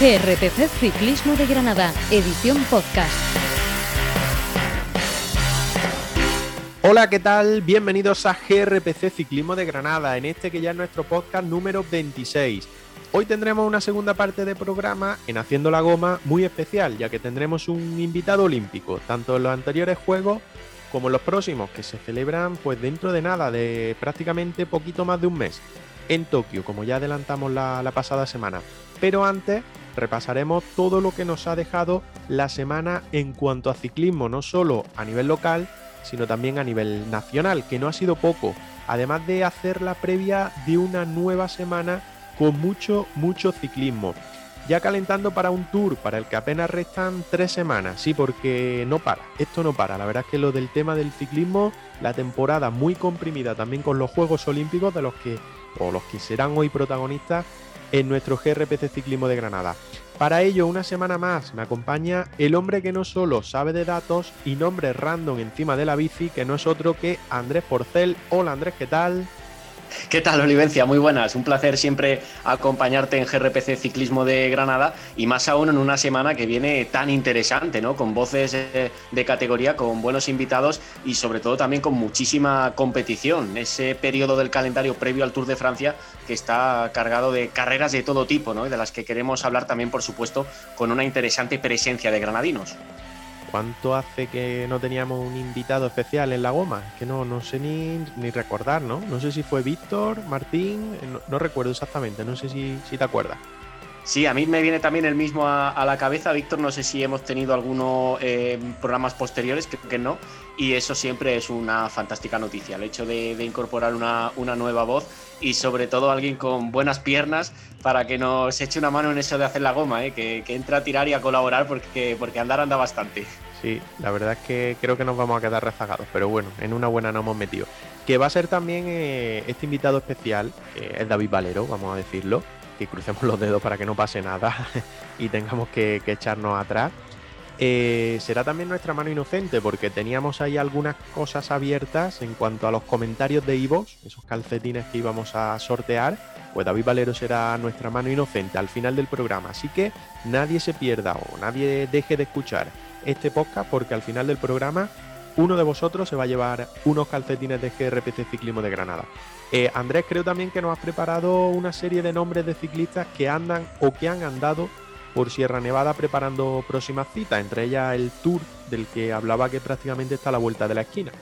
GRPC Ciclismo de Granada, edición podcast. Hola, ¿qué tal? Bienvenidos a GRPC Ciclismo de Granada, en este que ya es nuestro podcast número 26. Hoy tendremos una segunda parte de programa en Haciendo la Goma muy especial, ya que tendremos un invitado olímpico, tanto en los anteriores juegos como en los próximos, que se celebran pues dentro de nada, de prácticamente poquito más de un mes, en Tokio, como ya adelantamos la, la pasada semana. Pero antes repasaremos todo lo que nos ha dejado la semana en cuanto a ciclismo, no solo a nivel local, sino también a nivel nacional, que no ha sido poco, además de hacer la previa de una nueva semana con mucho, mucho ciclismo. Ya calentando para un tour para el que apenas restan tres semanas, sí, porque no para, esto no para. La verdad es que lo del tema del ciclismo, la temporada muy comprimida también con los Juegos Olímpicos, de los que, o los que serán hoy protagonistas en nuestro GRPC Ciclismo de Granada. Para ello, una semana más me acompaña el hombre que no solo sabe de datos y nombres random encima de la bici, que no es otro que Andrés Porcel. Hola Andrés, ¿qué tal? ¿Qué tal, Olivencia? Muy buenas. Un placer siempre acompañarte en GRPC Ciclismo de Granada y más aún en una semana que viene tan interesante, ¿no? Con voces eh, de categoría, con buenos invitados y sobre todo también con muchísima competición. Ese periodo del calendario previo al Tour de Francia que está cargado de carreras de todo tipo, ¿no? Y de las que queremos hablar también, por supuesto, con una interesante presencia de granadinos. ¿Cuánto hace que no teníamos un invitado especial en la goma? Que no, no sé ni, ni recordar, ¿no? No sé si fue Víctor, Martín, no, no recuerdo exactamente, no sé si, si, te acuerdas. Sí, a mí me viene también el mismo a, la cabeza, Víctor, no sé si hemos tenido algunos eh, programas posteriores, creo que no, y eso siempre es una fantástica noticia, el hecho de, incorporar una, una, nueva voz y sobre todo alguien con buenas piernas para que nos eche una mano en eso de hacer la goma, ¿eh? que, que entre a tirar y a colaborar porque, porque andar anda bastante. Sí, la verdad es que creo que nos vamos a quedar rezagados, pero bueno, en una buena nos hemos metido. Que va a ser también eh, este invitado especial, eh, es David Valero, vamos a decirlo, que crucemos los dedos para que no pase nada y tengamos que, que echarnos atrás. Eh, será también nuestra mano inocente porque teníamos ahí algunas cosas abiertas en cuanto a los comentarios de Ivos, esos calcetines que íbamos a sortear, pues David Valero será nuestra mano inocente al final del programa, así que nadie se pierda o nadie deje de escuchar este podcast porque al final del programa uno de vosotros se va a llevar unos calcetines de GRPC Ciclismo de Granada. Eh, Andrés, creo también que nos has preparado una serie de nombres de ciclistas que andan o que han andado por Sierra Nevada preparando próximas citas, entre ellas el Tour del que hablaba que prácticamente está a la vuelta de la esquina.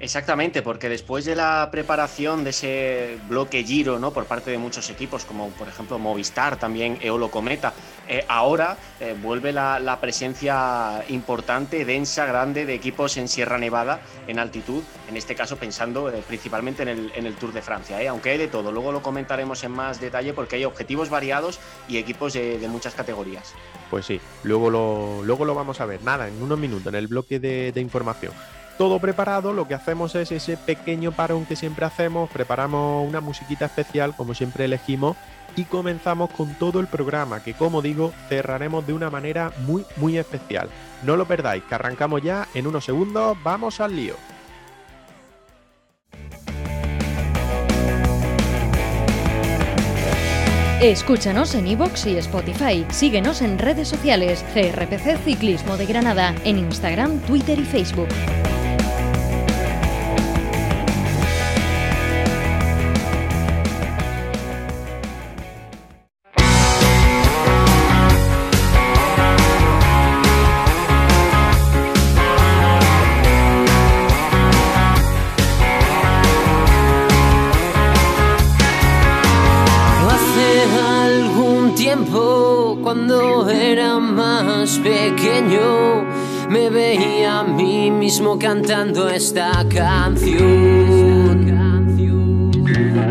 Exactamente, porque después de la preparación de ese bloque giro ¿no? por parte de muchos equipos, como por ejemplo Movistar, también Eolo Cometa, eh, ahora eh, vuelve la, presencia importante, densa, grande de equipos en Sierra Nevada, en altitud, en este caso pensando eh, principalmente en el, Tour de Francia, aunque hay de todo, luego lo comentaremos en más detalle porque hay objetivos variados y equipos de, muchas categorías. Pues sí, luego lo, luego lo vamos a ver, nada, en unos minutos, en el bloque de información todo preparado, lo que hacemos es ese pequeño parón que siempre hacemos, preparamos una musiquita especial, como siempre elegimos, y comenzamos con todo el programa, que como digo, cerraremos de una manera muy, muy especial. No lo perdáis, que arrancamos ya en unos segundos, vamos al lío. Escúchanos en iVoox y Spotify. Síguenos en redes sociales. CRPC Ciclismo de Granada. En Instagram, Twitter y Facebook. Cantando esta canción.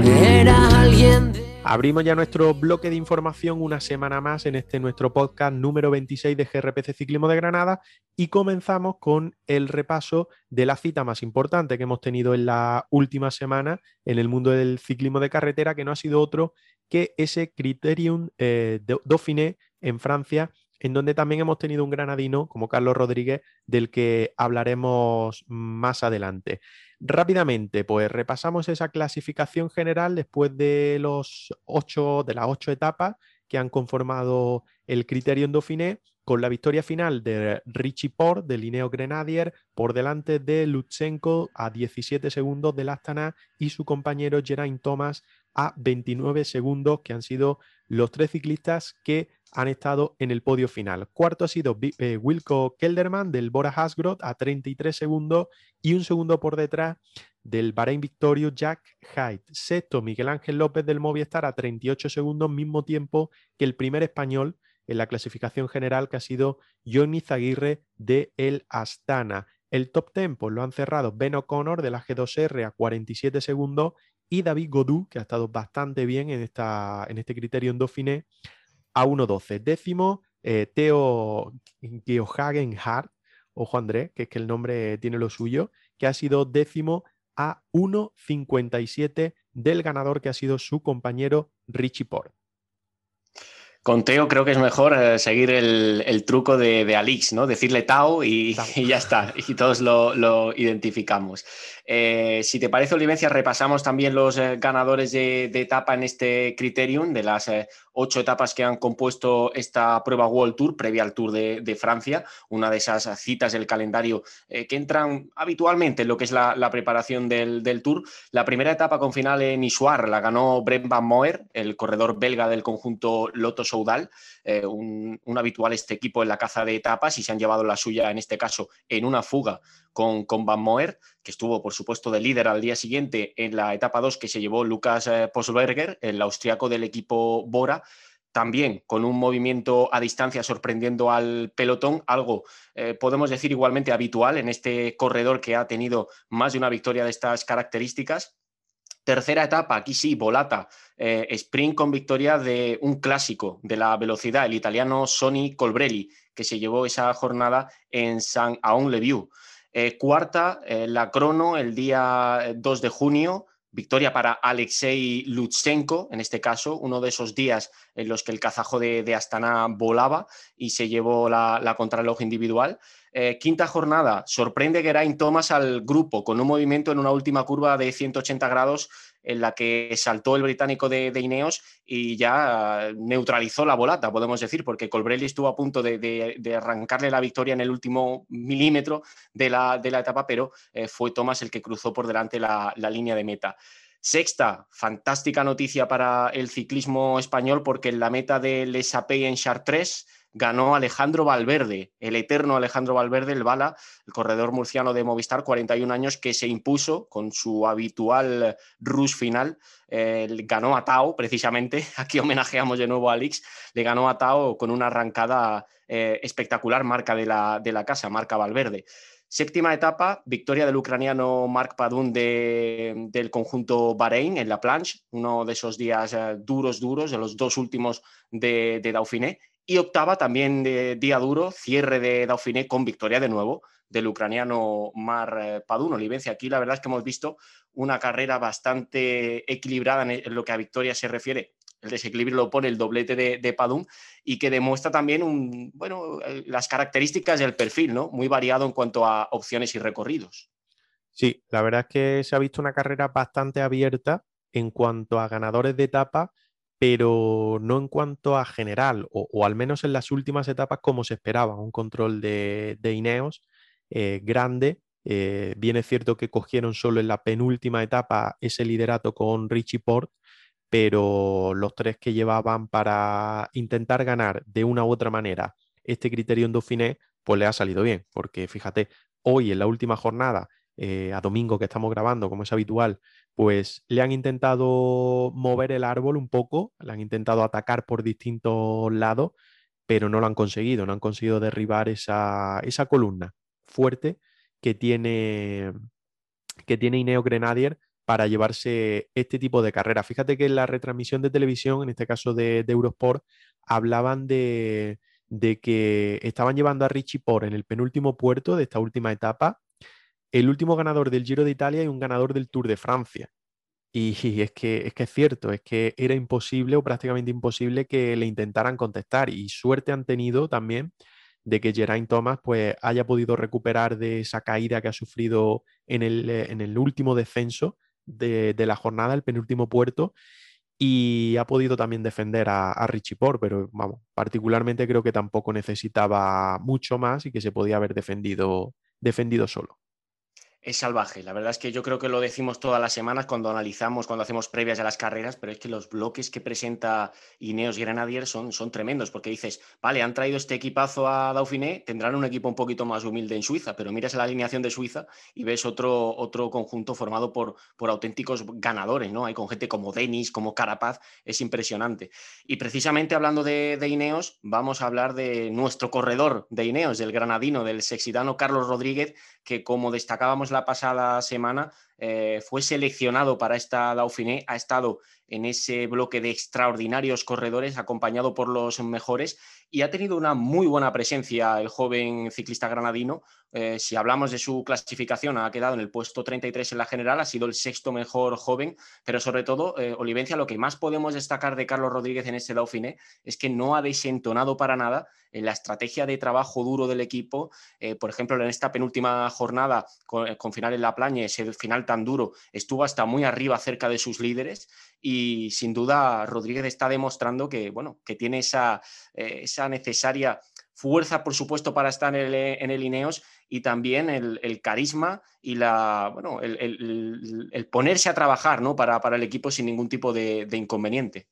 Era alguien de... Abrimos ya nuestro bloque de información una semana más en este nuestro podcast número 26 de GRPC Ciclismo de Granada y comenzamos con el repaso de la cita más importante que hemos tenido en la última semana en el mundo del ciclismo de carretera, que no ha sido otro que ese Criterium eh, Dauphiné en Francia en donde también hemos tenido un granadino como Carlos Rodríguez, del que hablaremos más adelante. Rápidamente, pues repasamos esa clasificación general después de los ocho, de las ocho etapas que han conformado el Criterion Dauphiné, con la victoria final de Richie Port, de Lineo Grenadier, por delante de Lutsenko a 17 segundos del Astana y su compañero Geraint Thomas a 29 segundos, que han sido los tres ciclistas que han estado en el podio final. Cuarto ha sido eh, Wilco Kelderman del Bora Hasgrot a 33 segundos y un segundo por detrás del Bahrein Victorio Jack Hyde. Sexto, Miguel Ángel López del Movistar a 38 segundos, mismo tiempo que el primer español en la clasificación general que ha sido Johnny Zaguirre de El Astana. El top tempo lo han cerrado Ben O'Connor de la G2R a 47 segundos y David Godú, que ha estado bastante bien en, esta, en este criterio en Dauphiné, a 1.12. Décimo, eh, Theo Geohagen-Hart, ojo Andrés, que es que el nombre tiene lo suyo, que ha sido décimo a 1.57 del ganador que ha sido su compañero Richie Port. Con Teo creo que es mejor eh, seguir el, truco de, Alix, ¿no? Decirle Tao y, ya está, y todos lo, identificamos. Eh, si te parece, Olivencia, repasamos también los eh, ganadores de, etapa en este Criterium, de las ocho etapas que han compuesto esta prueba World Tour, previa al Tour de, Francia, una de esas citas del calendario que entran habitualmente en lo que es la, preparación del, Tour. La primera etapa con final en Isuar la ganó Brent Van Moer, el corredor belga del conjunto Lotos Soudal, eh, un, habitual este equipo en la caza de etapas y se han llevado la suya, en este caso, en una fuga con, con Van Moer, estuvo, por supuesto, de líder al día siguiente en la etapa 2 que se llevó Lucas eh, Posberger, el austriaco del equipo Bora, también con un movimiento a distancia sorprendiendo al pelotón, algo eh, podemos decir igualmente habitual en este corredor que ha tenido más de una victoria de estas características. Tercera etapa, aquí sí, Volata, eh, sprint con victoria de un clásico de la velocidad, el italiano Sonny Colbrelli, que se llevó esa jornada en San Aon le eh, cuarta, eh, la crono, el día 2 de junio, victoria para Alexei Lutsenko, en este caso, uno de esos días en los que el kazajo de, Astana volaba y se llevó la, la contrarreloj individual. quinta jornada, sorprende Geraint Thomas al grupo con un movimiento en una última curva de 180 grados en la que saltó el británico de, Ineos y ya neutralizó la volata, podemos decir, porque Colbrelli estuvo a punto de, arrancarle la victoria en el último milímetro de la, de la etapa, pero eh, fue Thomas el que cruzó por delante la, línea de meta. Sexta, fantástica noticia para el ciclismo español porque en la meta del Esapey en Chartres ganó Alejandro Valverde, el eterno Alejandro Valverde, el bala, el corredor murciano de Movistar, 41 años, que se impuso con su habitual rush final. ganó a Tao, precisamente, aquí homenajeamos de nuevo a Alix, le ganó a Tao con una arrancada eh, espectacular, marca de la, de la casa, marca Valverde. Séptima etapa, victoria del ucraniano Mark Padun del conjunto Bahrein en la planche, uno de esos días eh, duros, duros, de los dos últimos de, de Dauphiné. Y octava también de día duro, cierre de Dauphiné con victoria de nuevo del ucraniano Mar eh, Padun. Olivencia, aquí la verdad es que hemos visto una carrera bastante equilibrada en lo que a victoria se refiere. El desequilibrio lo pone el doblete de, de Padun y que demuestra también un, bueno, eh, las características del perfil, ¿no? Muy variado en cuanto a opciones y recorridos. Sí, la verdad es que se ha visto una carrera bastante abierta en cuanto a ganadores de etapa pero no en cuanto a general, o, al menos en las últimas etapas como se esperaba, un control de, Ineos eh, grande. Eh, bien es cierto que cogieron solo en la penúltima etapa ese liderato con Richie Port, pero los tres que llevaban para intentar ganar de una u otra manera este criterio en Dauphiné, pues le ha salido bien, porque fíjate, hoy en la última jornada, eh, a domingo que estamos grabando, como es habitual, pues le han intentado mover el árbol un poco, le han intentado atacar por distintos lados, pero no lo han conseguido, no han conseguido derribar esa, columna fuerte que tiene, que tiene Ineo Grenadier para llevarse este tipo de carrera. Fíjate que en la retransmisión de televisión, en este caso de, Eurosport, hablaban de, de, que estaban llevando a Richie Por en el penúltimo puerto de esta última etapa el último ganador del Giro de Italia y un ganador del Tour de Francia. Y, es, que, es que es cierto, es que era imposible o prácticamente imposible que le intentaran contestar. Y suerte han tenido también de que Geraint Thomas pues, haya podido recuperar de esa caída que ha sufrido en el, eh, en el último descenso de, de, la jornada, el penúltimo puerto, y ha podido también defender a, a Richie Port, pero vamos, particularmente creo que tampoco necesitaba mucho más y que se podía haber defendido, defendido solo es salvaje. La verdad es que yo creo que lo decimos todas las semanas cuando analizamos, cuando hacemos previas a las carreras, pero es que los bloques que presenta Ineos Grenadier son, son tremendos, porque dices, vale, han traído este equipazo a Dauphiné, tendrán un equipo un poquito más humilde en Suiza, pero miras la alineación de Suiza y ves otro, otro conjunto formado por, por auténticos ganadores, ¿no? Hay con gente como Denis, como Carapaz, es impresionante. Y precisamente hablando de, de Ineos, vamos a hablar de nuestro corredor de Ineos, del granadino, del sexidano Carlos Rodríguez, que como destacábamos la pasada semana, eh, fue seleccionado para esta Dauphiné, ha estado en ese bloque de extraordinarios corredores acompañado por los mejores y ha tenido una muy buena presencia el joven ciclista granadino. Eh, si hablamos de su clasificación, ha quedado en el puesto 33 en la general, ha sido el sexto mejor joven, pero sobre todo, eh, Olivencia, lo que más podemos destacar de Carlos Rodríguez en este Dauphiné es que no ha desentonado para nada en la estrategia de trabajo duro del equipo. por ejemplo, en esta penúltima jornada, con, con final en la playa, ese final tan duro, estuvo hasta muy arriba cerca de sus líderes y sin duda Rodríguez está demostrando que, bueno, que tiene esa, eh, esa necesaria fuerza, por supuesto, para estar en el, en el Ineos y también el, carisma y la, bueno, el, ponerse a trabajar ¿no? para, para, el equipo sin ningún tipo de, de, inconveniente.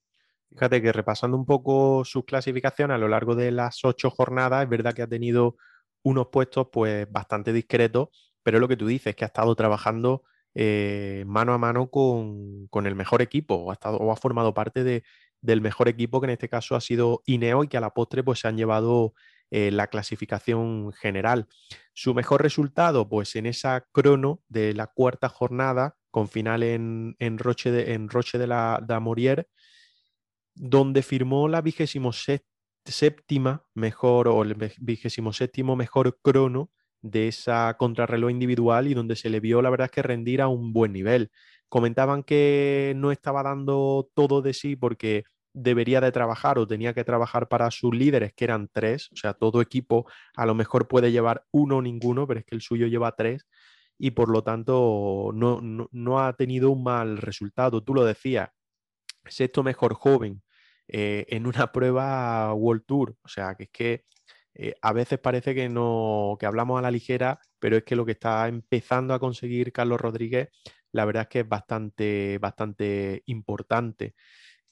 Fíjate que repasando un poco su clasificación a lo largo de las ocho jornadas, es verdad que ha tenido unos puestos pues bastante discretos, pero lo que tú dices, que ha estado trabajando eh, mano a mano con, el mejor equipo o ha, estado, o ha formado parte de, del mejor equipo que en este caso ha sido Ineo y que a la postre pues se han llevado eh, la clasificación general. Su mejor resultado pues en esa crono de la cuarta jornada con final en, Roche, de, en Roche de la de Morier, donde firmó la vigésimo séptima mejor o el vigésimo séptimo mejor crono de esa contrarreloj individual y donde se le vio la verdad es que rendir a un buen nivel. Comentaban que no estaba dando todo de sí porque debería de trabajar o tenía que trabajar para sus líderes, que eran tres, o sea, todo equipo a lo mejor puede llevar uno o ninguno, pero es que el suyo lleva tres y por lo tanto no, no, ha tenido un mal resultado. Tú lo decías, sexto mejor joven eh, en una prueba World Tour, o sea, que es que eh, a veces parece que, no, que hablamos a la ligera, pero es que lo que está empezando a conseguir Carlos Rodríguez, la verdad es que es bastante, bastante importante.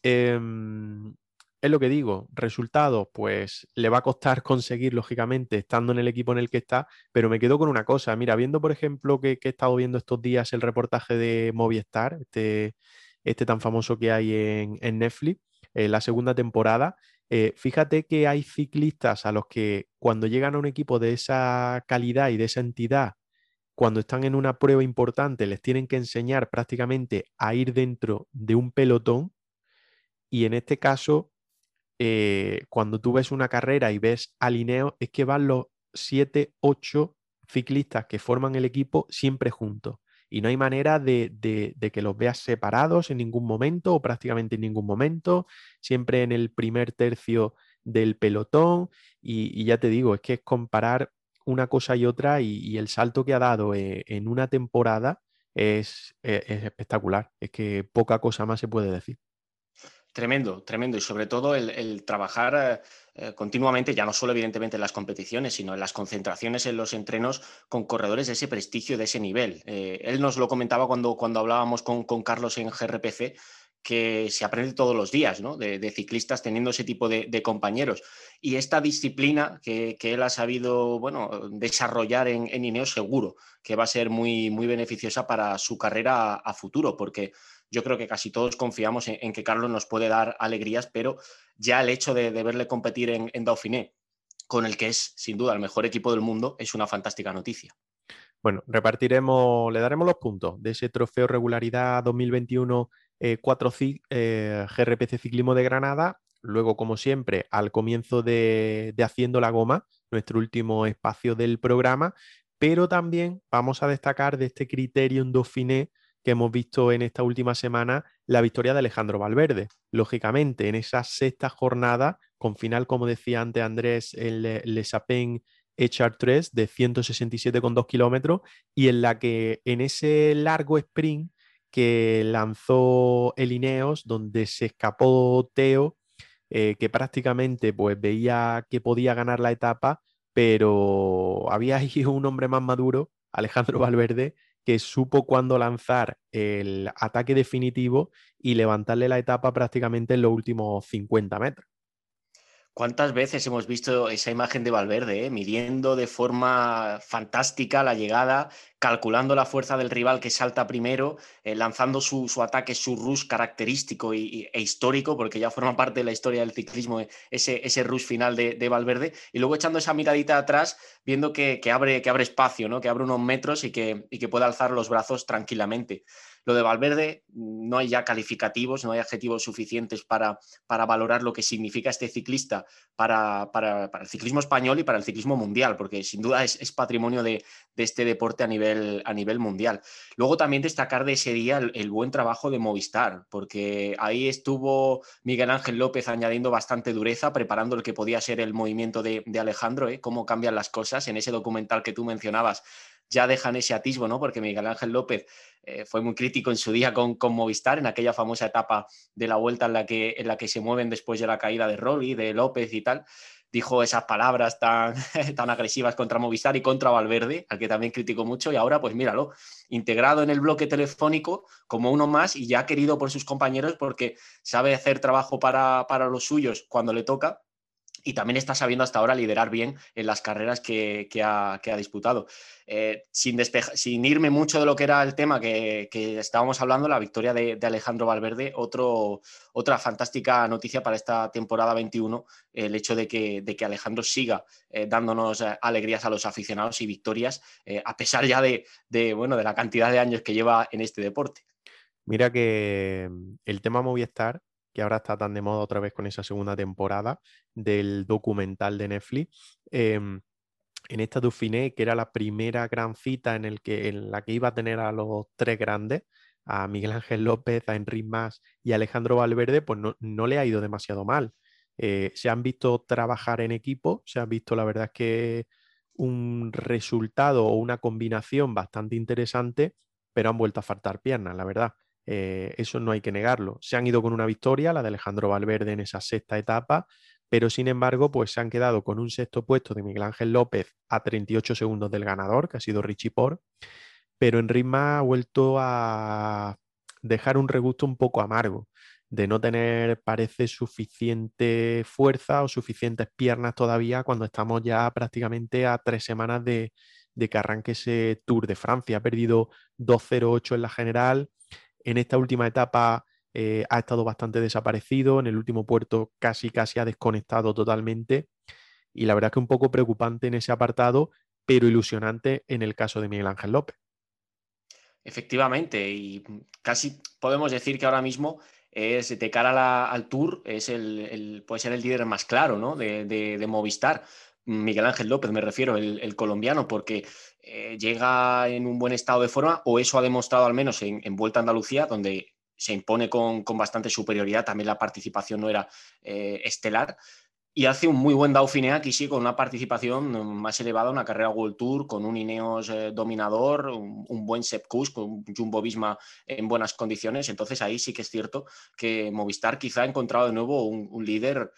Em, es lo que digo, resultados, pues le va a costar conseguir, lógicamente, estando en el equipo en el que está, pero me quedo con una cosa. Mira, viendo, por ejemplo, que, he estado viendo estos días el reportaje de Movistar, este, este tan famoso que hay en, en Netflix, en la segunda temporada, eh, fíjate que hay ciclistas a los que cuando llegan a un equipo de esa calidad y de esa entidad, cuando están en una prueba importante, les tienen que enseñar prácticamente a ir dentro de un pelotón. Y en este caso, eh, cuando tú ves una carrera y ves alineo, es que van los 7, 8 ciclistas que forman el equipo siempre juntos y no hay manera de, que los veas separados en ningún momento o prácticamente en ningún momento, siempre en el primer tercio del pelotón y, ya te digo, es que es comparar una cosa y otra y, el salto que ha dado eh, en una temporada es, e, es espectacular, es que poca cosa más se puede decir. Tremendo, tremendo. Y sobre todo el, trabajar eh, continuamente, ya no solo evidentemente en las competiciones, sino en las concentraciones, en los entrenos con corredores de ese prestigio, de ese nivel. Eh, él nos lo comentaba cuando, cuando hablábamos con, con, Carlos en GRPC, que se aprende todos los días, ¿no? De, ciclistas teniendo ese tipo de, compañeros. Y esta disciplina que, él ha sabido, bueno, desarrollar en, en Ineos, seguro que va a ser muy, muy beneficiosa para su carrera a futuro, porque yo creo que casi todos confiamos en, que Carlos nos puede dar alegrías, pero ya el hecho de, verle competir en, en Dauphiné, con el que es sin duda el mejor equipo del mundo, es una fantástica noticia. Bueno, repartiremos, le daremos los puntos de ese trofeo regularidad 2021 4 eh, GRPC Ciclismo de Granada. Luego, como siempre, al comienzo de, de Haciendo la Goma, nuestro último espacio del programa, pero también vamos a destacar de este Criterium Dauphiné que hemos visto en esta última semana la victoria de Alejandro Valverde. Lógicamente, en esa sexta jornada, con final, como decía antes Andrés, el Le Sapin HR 3 de 167,2 kilómetros y en la que en ese largo sprint que lanzó el Ineos, donde se escapó Teo, eh, que prácticamente pues, veía que podía ganar la etapa, pero había ahí un hombre más maduro, Alejandro Valverde, que supo cuándo lanzar el ataque definitivo y levantarle la etapa prácticamente en los últimos 50 metros. ¿Cuántas veces hemos visto esa imagen de Valverde, eh? midiendo de forma fantástica la llegada, calculando la fuerza del rival que salta primero, eh, lanzando su, ataque, su rush característico y, e histórico, porque ya forma parte de la historia del ciclismo eh, ese, ese rush final de, Valverde, y luego echando esa miradita atrás, viendo que, abre, que abre espacio, ¿no? que abre unos metros y que, y que puede alzar los brazos tranquilamente. Lo de Valverde, no hay ya calificativos, no hay adjetivos suficientes para, para valorar lo que significa este ciclista para, el ciclismo español y para el ciclismo mundial, porque sin duda es, patrimonio de, este deporte a nivel, a nivel mundial. Luego también destacar de ese día el, buen trabajo de Movistar, porque ahí estuvo Miguel Ángel López añadiendo bastante dureza, preparando el que podía ser el movimiento de, Alejandro, ¿eh? cómo cambian las cosas en ese documental que tú mencionabas ya dejan ese atisbo, ¿no? Porque Miguel Ángel López eh, fue muy crítico en su día con, Movistar, en aquella famosa etapa de la vuelta en la que, en la que se mueven después de la caída de Rolly, de López y tal. Dijo esas palabras tan, tan agresivas contra Movistar y contra Valverde, al que también criticó mucho, y ahora, pues míralo, integrado en el bloque telefónico como uno más y ya querido por sus compañeros porque sabe hacer trabajo para, para los suyos cuando le toca y también está sabiendo hasta ahora liderar bien en las carreras que, ha, disputado. Eh, sin, sin, irme mucho de lo que era el tema que, estábamos hablando, la victoria de, Alejandro Valverde, otro, otra fantástica noticia para esta temporada 21, el hecho de que, de que Alejandro siga eh, dándonos eh, alegrías a los aficionados y victorias, a pesar ya de, bueno, de la cantidad de años que lleva en este deporte. Mira que mm, el tema Movistar que ahora está tan de moda otra vez con esa segunda temporada del documental de Netflix. Em, en esta Dauphiné, que era la primera gran cita en, la que iba a tener a los tres grandes, a Miguel Ángel López, a Enric Mas y a Alejandro Valverde, pues no, le ha ido demasiado mal. Eh, se han visto trabajar en equipo, se ha visto, la verdad es que un resultado o una combinación bastante interesante, pero han vuelto a faltar piernas, la verdad. Eh, eso no hay que negarlo. Se han ido con una victoria, la de Alejandro Valverde en esa sexta etapa, pero sin embargo, pues se han quedado con un sexto puesto de Miguel Ángel López a 38 segundos del ganador, que ha sido Richie Por, pero en Ritma ha vuelto a dejar un regusto un poco amargo, de no tener, parece, suficiente fuerza o suficientes piernas todavía cuando estamos ya prácticamente a tres semanas de, de que arranque ese Tour de Francia. Ha perdido 2.08 en la general, en esta última etapa eh, ha estado bastante desaparecido, en el último puerto casi casi ha desconectado totalmente y la verdad que un poco preocupante en ese apartado, pero ilusionante en el caso de Miguel Ángel López. Efectivamente, y casi podemos decir que ahora mismo es de cara al Tour, es el, puede ser el líder más claro ¿no? de, Movistar. Miguel Ángel López, me refiero, el, colombiano, porque eh, llega en un buen estado de forma, o eso ha demostrado al menos en, Vuelta a Andalucía, donde se impone con, bastante superioridad, también la participación no era eh, estelar, y hace un muy buen Dauphiné aquí sí, con una participación más elevada, una carrera World Tour, con un Ineos eh, dominador, un, buen Sepkus, con un Jumbo Visma en buenas condiciones, entonces ahí sí que es cierto que Movistar quizá ha encontrado de nuevo un, líder,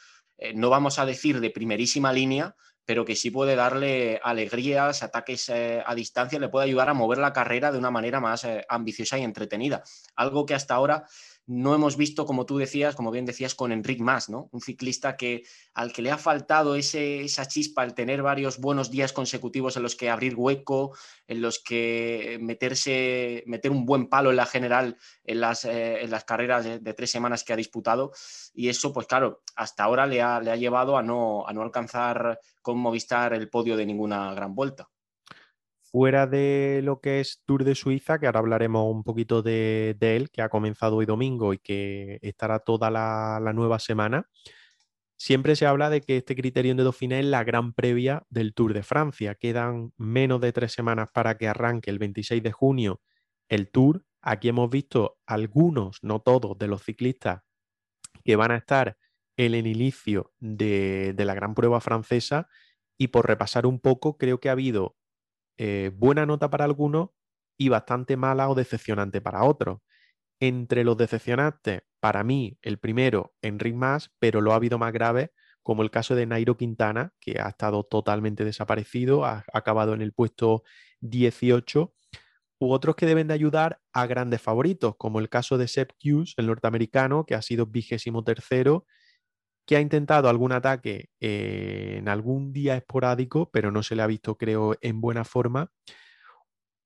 no vamos a decir de primerísima línea, pero que sí puede darle alegrías, ataques eh, a distancia, le puede ayudar a mover la carrera de una manera más eh, ambiciosa y entretenida. Algo que hasta ahora no hemos visto, como tú decías, como bien decías, con Enric Mas, ¿no? Un ciclista que al que le ha faltado ese, esa chispa, el tener varios buenos días consecutivos en los que abrir hueco, en los que meterse, meter un buen palo en la general en las, eh, en las carreras de, tres semanas que ha disputado. Y eso, pues claro, hasta ahora le ha, le ha llevado a no, a no alcanzar con Movistar el podio de ninguna gran vuelta fuera de lo que es Tour de Suiza, que ahora hablaremos un poquito de, él, que ha comenzado hoy domingo y que estará toda la, nueva semana, siempre se habla de que este criterio de Dauphiné es la gran previa del Tour de Francia. Quedan menos de tres semanas para que arranque el 26 de junio el Tour. Aquí hemos visto algunos, no todos, de los ciclistas que van a estar en el inicio de, de la gran prueba francesa. Y por repasar un poco, creo que ha habido eh, buena nota para algunos y bastante mala o decepcionante para otros. Entre los decepcionantes, para mí, el primero, Enric Mas, pero lo ha habido más grave, como el caso de Nairo Quintana, que ha estado totalmente desaparecido, ha acabado en el puesto 18 u otros que deben de ayudar a grandes favoritos, como el caso de Seb Hughes, el norteamericano, que ha sido vigésimo tercero, que ha intentado algún ataque eh, en algún día esporádico, pero no se le ha visto, creo, en buena forma.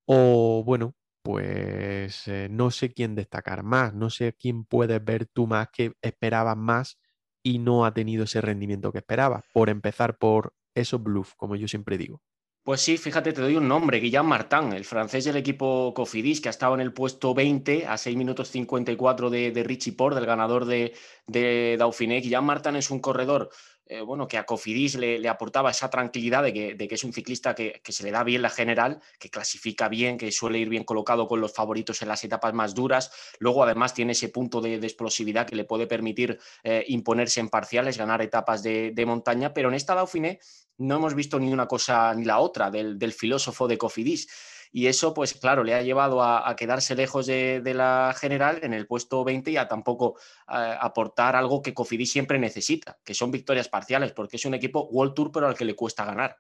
O bueno, pues eh, no sé quién destacar más, no sé quién puedes ver tú más que esperabas más y no ha tenido ese rendimiento que esperabas, por empezar por esos bluff, como yo siempre digo. Pues sí, fíjate, te doy un nombre, Guillaume Martin, el francés del equipo Cofidis, que ha estado en el puesto 20 a 6 minutos 54 de, de Richie Port, del ganador de, de Dauphiné. Guillaume Martin es un corredor eh, bueno, que a Cofidis le, aportaba esa tranquilidad de que, es un ciclista que, se le da bien la general, que clasifica bien, que suele ir bien colocado con los favoritos en las etapas más duras. Luego, además, tiene ese punto de, explosividad que le puede permitir eh, imponerse en parciales, ganar etapas de, de montaña. Pero en esta Dauphiné no hemos visto ni una cosa ni la otra del, filósofo de Cofidis. Y eso, pues claro, le ha llevado a, quedarse lejos de, la general en el puesto 20 y a tampoco aportar algo que Cofidis siempre necesita, que son victorias parciales, porque es un equipo World Tour, pero al que le cuesta ganar.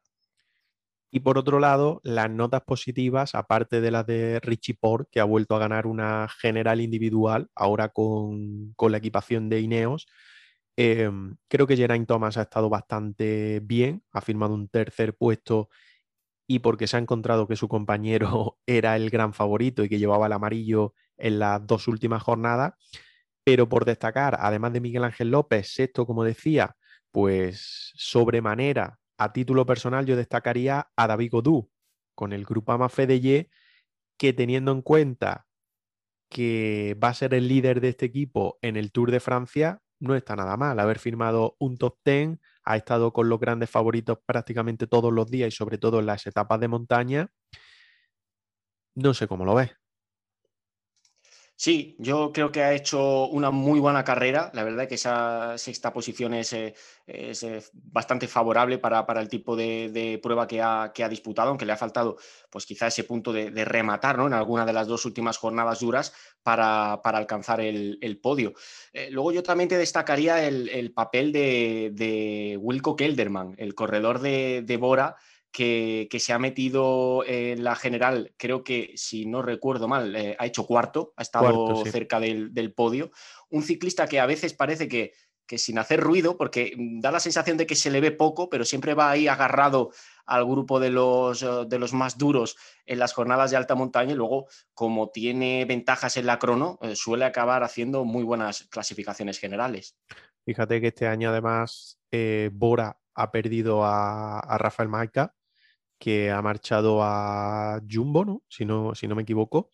Y por otro lado, las notas positivas, aparte de las de Richie Port, que ha vuelto a ganar una general individual, ahora con, con la equipación de Ineos, Em, creo que Geraint Thomas ha estado bastante bien, ha firmado un tercer puesto y porque se ha encontrado que su compañero era el gran favorito y que llevaba el amarillo en las dos últimas jornadas. Pero por destacar, además de Miguel Ángel López, sexto, como decía, pues sobremanera, a título personal, yo destacaría a David Godú con el Grupama Fedeye, que teniendo en cuenta que va a ser el líder de este equipo en el Tour de Francia, no está nada mal. Haber firmado un top 10, ha estado con los grandes favoritos prácticamente todos los días y sobre todo en las etapas de montaña. No sé cómo lo ves. Sí, yo creo que ha hecho una muy buena carrera. La verdad es que esa sexta posición es, eh, eh, bastante favorable para, el tipo de, prueba que ha, disputado, aunque le ha faltado pues quizá ese punto de, rematar ¿no? en alguna de las dos últimas jornadas duras para, alcanzar el, podio. Eh, luego yo también te destacaría el, papel de, Wilco Kelderman, el corredor de, Bora que, se ha metido en la general, creo que si no recuerdo mal, eh, ha hecho cuarto, ha estado cerca del, podio. Un ciclista que a veces parece que, que, sin hacer ruido, porque da la sensación de que se le ve poco, pero siempre va ahí agarrado al grupo de los, eh, de los más duros en las jornadas de alta montaña y luego, como tiene ventajas en la crono, eh, suele acabar haciendo muy buenas clasificaciones generales. Fíjate que este año además Bora ha perdido a, a Rafael Maica, que ha marchado a Jumbo, ¿no? Si, ¿no? si no me equivoco.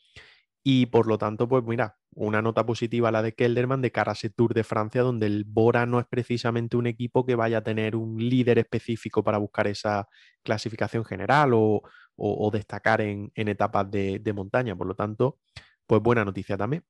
Y por lo tanto, pues mira, una nota positiva la de Kelderman de cara a ese Tour de Francia, donde el Bora no es precisamente un equipo que vaya a tener un líder específico para buscar esa clasificación general o, destacar en, etapas de, de montaña. Por lo tanto, pues buena noticia también.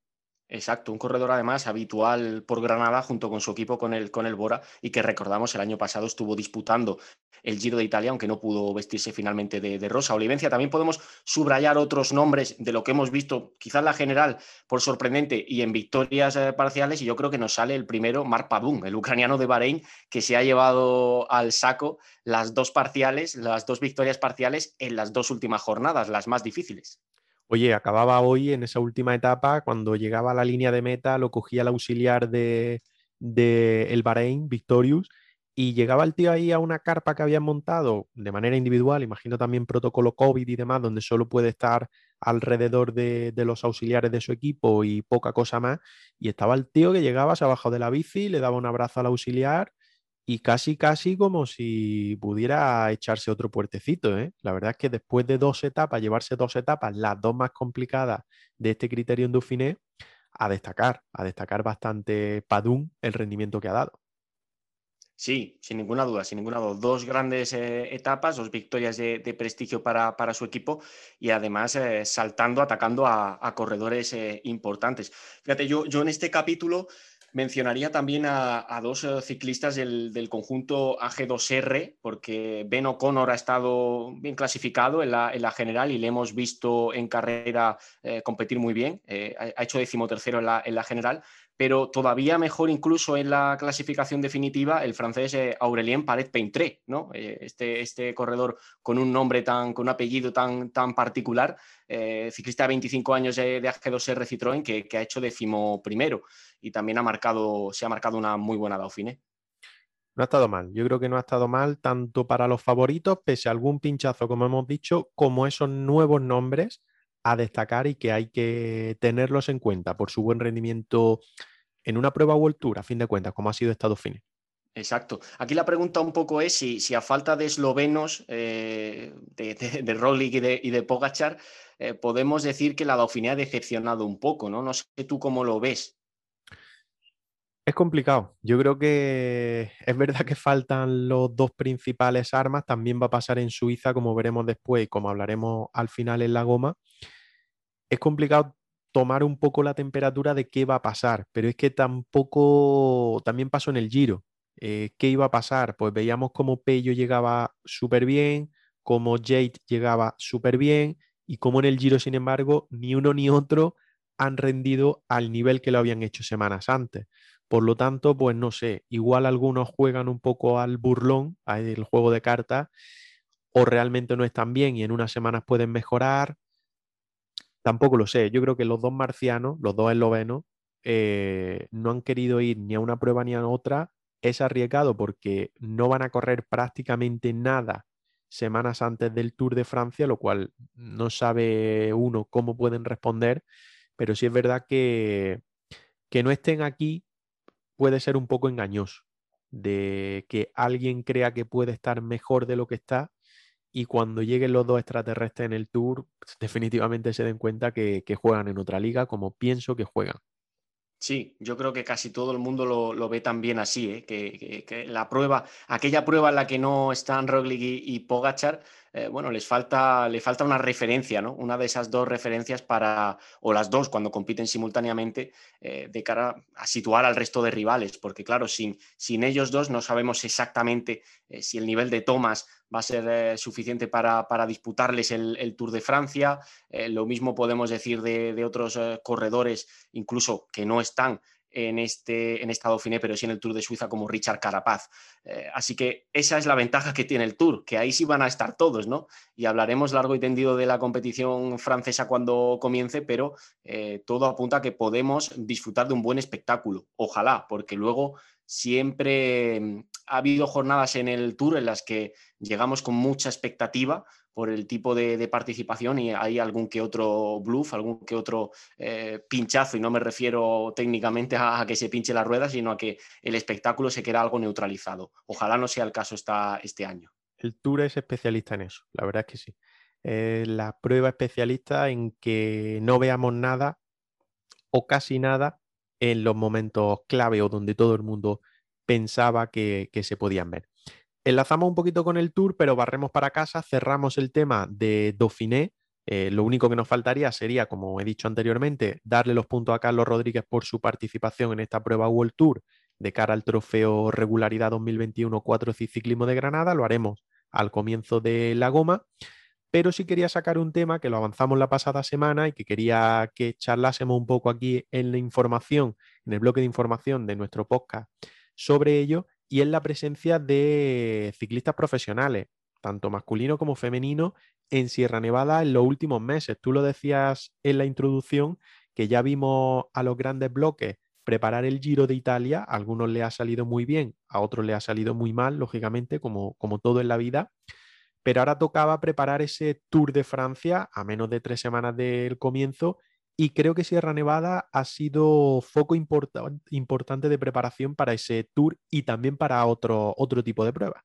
Exacto, un corredor además habitual por Granada junto con su equipo con el, con el Bora y que recordamos el año pasado estuvo disputando el Giro de Italia, aunque no pudo vestirse finalmente de, rosa. Olivencia, también podemos subrayar otros nombres de lo que hemos visto, quizás la general por sorprendente y en victorias eh, parciales, y yo creo que nos sale el primero, Mark Padun, el ucraniano de Bahrein, que se ha llevado al saco las dos parciales, las dos victorias parciales en las dos últimas jornadas, las más difíciles. Oye, acababa hoy en esa última etapa, cuando llegaba a la línea de meta, lo cogía el auxiliar de, el Bahrein, Victorious, y llegaba el tío ahí a una carpa que habían montado de manera individual, imagino también protocolo COVID y demás, donde solo puede estar alrededor de, de, los auxiliares de su equipo y poca cosa más. Y estaba el tío que llegaba, se bajado de la bici, le daba un abrazo al auxiliar y casi, casi como si pudiera echarse otro puertecito. ¿eh? La verdad es que después de dos etapas, llevarse dos etapas, las dos más complicadas de este criterio en Dauphiné, a destacar, a destacar bastante Padún el rendimiento que ha dado. Sí, sin ninguna duda, sin ninguna duda. Dos grandes eh, etapas, dos victorias de, prestigio para, su equipo y además eh, saltando, atacando a, corredores importantes. Fíjate, yo, yo en este capítulo Mencionaría también a, dos eh, ciclistas del, conjunto AG2R, porque Ben O'Connor ha estado bien clasificado en la, general y le hemos visto en carrera eh, competir muy bien. Eh, ha hecho decimotercero en la, en la general, pero todavía mejor incluso en la clasificación definitiva el francés Aurelien Paret Peintré, ¿no? este, este corredor con un nombre tan, con un apellido tan, tan particular, ciclista de 25 años de, AG2R Citroën que, que ha hecho decimo primero y también ha marcado, se ha marcado una muy buena Dauphiné. No ha estado mal, yo creo que no ha estado mal tanto para los favoritos, pese a algún pinchazo, como hemos dicho, como esos nuevos nombres a destacar y que hay que tenerlos en cuenta por su buen rendimiento en una prueba World Tour, a fin de cuentas, como ha sido esta Dauphiné. Exacto. Aquí la pregunta un poco es si, a falta de eslovenos, eh, de, de, Roglic y de, y Pogachar, eh, podemos decir que la Dauphiné ha decepcionado un poco, ¿no? No sé tú cómo lo ves. Es complicado. Yo creo que es verdad que faltan los dos principales armas. También va a pasar en Suiza, como veremos después y como hablaremos al final en la goma. Es complicado tomar un poco la temperatura de qué va a pasar, pero es que tampoco, también pasó en el Giro. Eh, ¿Qué iba a pasar? Pues veíamos como Pello llegaba súper bien, como Jade llegaba súper bien y como en el Giro, sin embargo, ni uno ni otro han rendido al nivel que lo habían hecho semanas antes. Por lo tanto, pues no sé, igual algunos juegan un poco al burlón, al juego de cartas, o realmente no están bien y en unas semanas pueden mejorar. Tampoco lo sé. Yo creo que los dos marcianos, los dos eslovenos, eh, no han querido ir ni a una prueba ni a otra. Es arriesgado porque no van a correr prácticamente nada semanas antes del Tour de Francia, lo cual no sabe uno cómo pueden responder, pero sí es verdad que, que no estén aquí puede ser un poco engañoso, de que alguien crea que puede estar mejor de lo que está y cuando lleguen los dos extraterrestres en el tour, definitivamente se den cuenta que, juegan en otra liga como pienso que juegan. Sí, yo creo que casi todo el mundo lo, ve también así, ¿eh? que, la prueba, aquella prueba en la que no están Roglic y Pogachar, eh, bueno, les falta, le falta una referencia, ¿no? Una de esas dos referencias para, o las dos cuando compiten simultáneamente, eh, de cara a situar al resto de rivales, porque claro, sin, sin ellos dos no sabemos exactamente eh, si el nivel de Thomas va a ser suficiente para, disputarles el, Tour de Francia. lo mismo podemos decir de, de otros corredores, incluso que no están en, este, en esta Dauphiné, pero sí en el Tour de Suiza como Richard Carapaz. Eh, así que esa es la ventaja que tiene el Tour, que ahí sí van a estar todos, ¿no? Y hablaremos largo y tendido de la competición francesa cuando comience, pero eh, todo apunta a que podemos disfrutar de un buen espectáculo. Ojalá, porque luego siempre mm, ha habido jornadas en el Tour en las que llegamos con mucha expectativa por el tipo de, participación y hay algún que otro bluff, algún que otro eh, pinchazo, y no me refiero técnicamente a, que se pinche la rueda, sino a que el espectáculo se queda algo neutralizado. Ojalá no sea el caso esta, este año. El Tour es especialista en eso, la verdad es que sí. la prueba especialista en que no veamos nada o casi nada en los momentos clave o donde todo el mundo pensaba que se podían ver. Enlazamos un poquito con el tour, pero barremos para casa, cerramos el tema de Dauphiné. Eh, lo único que nos faltaría sería, como he dicho anteriormente, darle los puntos a Carlos Rodríguez por su participación en esta prueba World Tour de cara al trofeo Regularidad 2021 4 Ciclismo de Granada. Lo haremos al comienzo de la goma. Pero sí quería sacar un tema que lo avanzamos la pasada semana y que quería que charlásemos un poco aquí en la información, en el bloque de información de nuestro podcast sobre ello, y es la presencia de ciclistas profesionales, tanto masculino como femenino, en Sierra Nevada en los últimos meses. Tú lo decías en la introducción, que ya vimos a los grandes bloques preparar el Giro de Italia, a algunos le ha salido muy bien, a otros le ha salido muy mal, lógicamente, como, como todo en la vida, pero ahora tocaba preparar ese Tour de Francia a menos de tres semanas del comienzo y creo que Sierra Nevada ha sido foco importante de preparación para ese tour y también para otro, otro tipo de pruebas.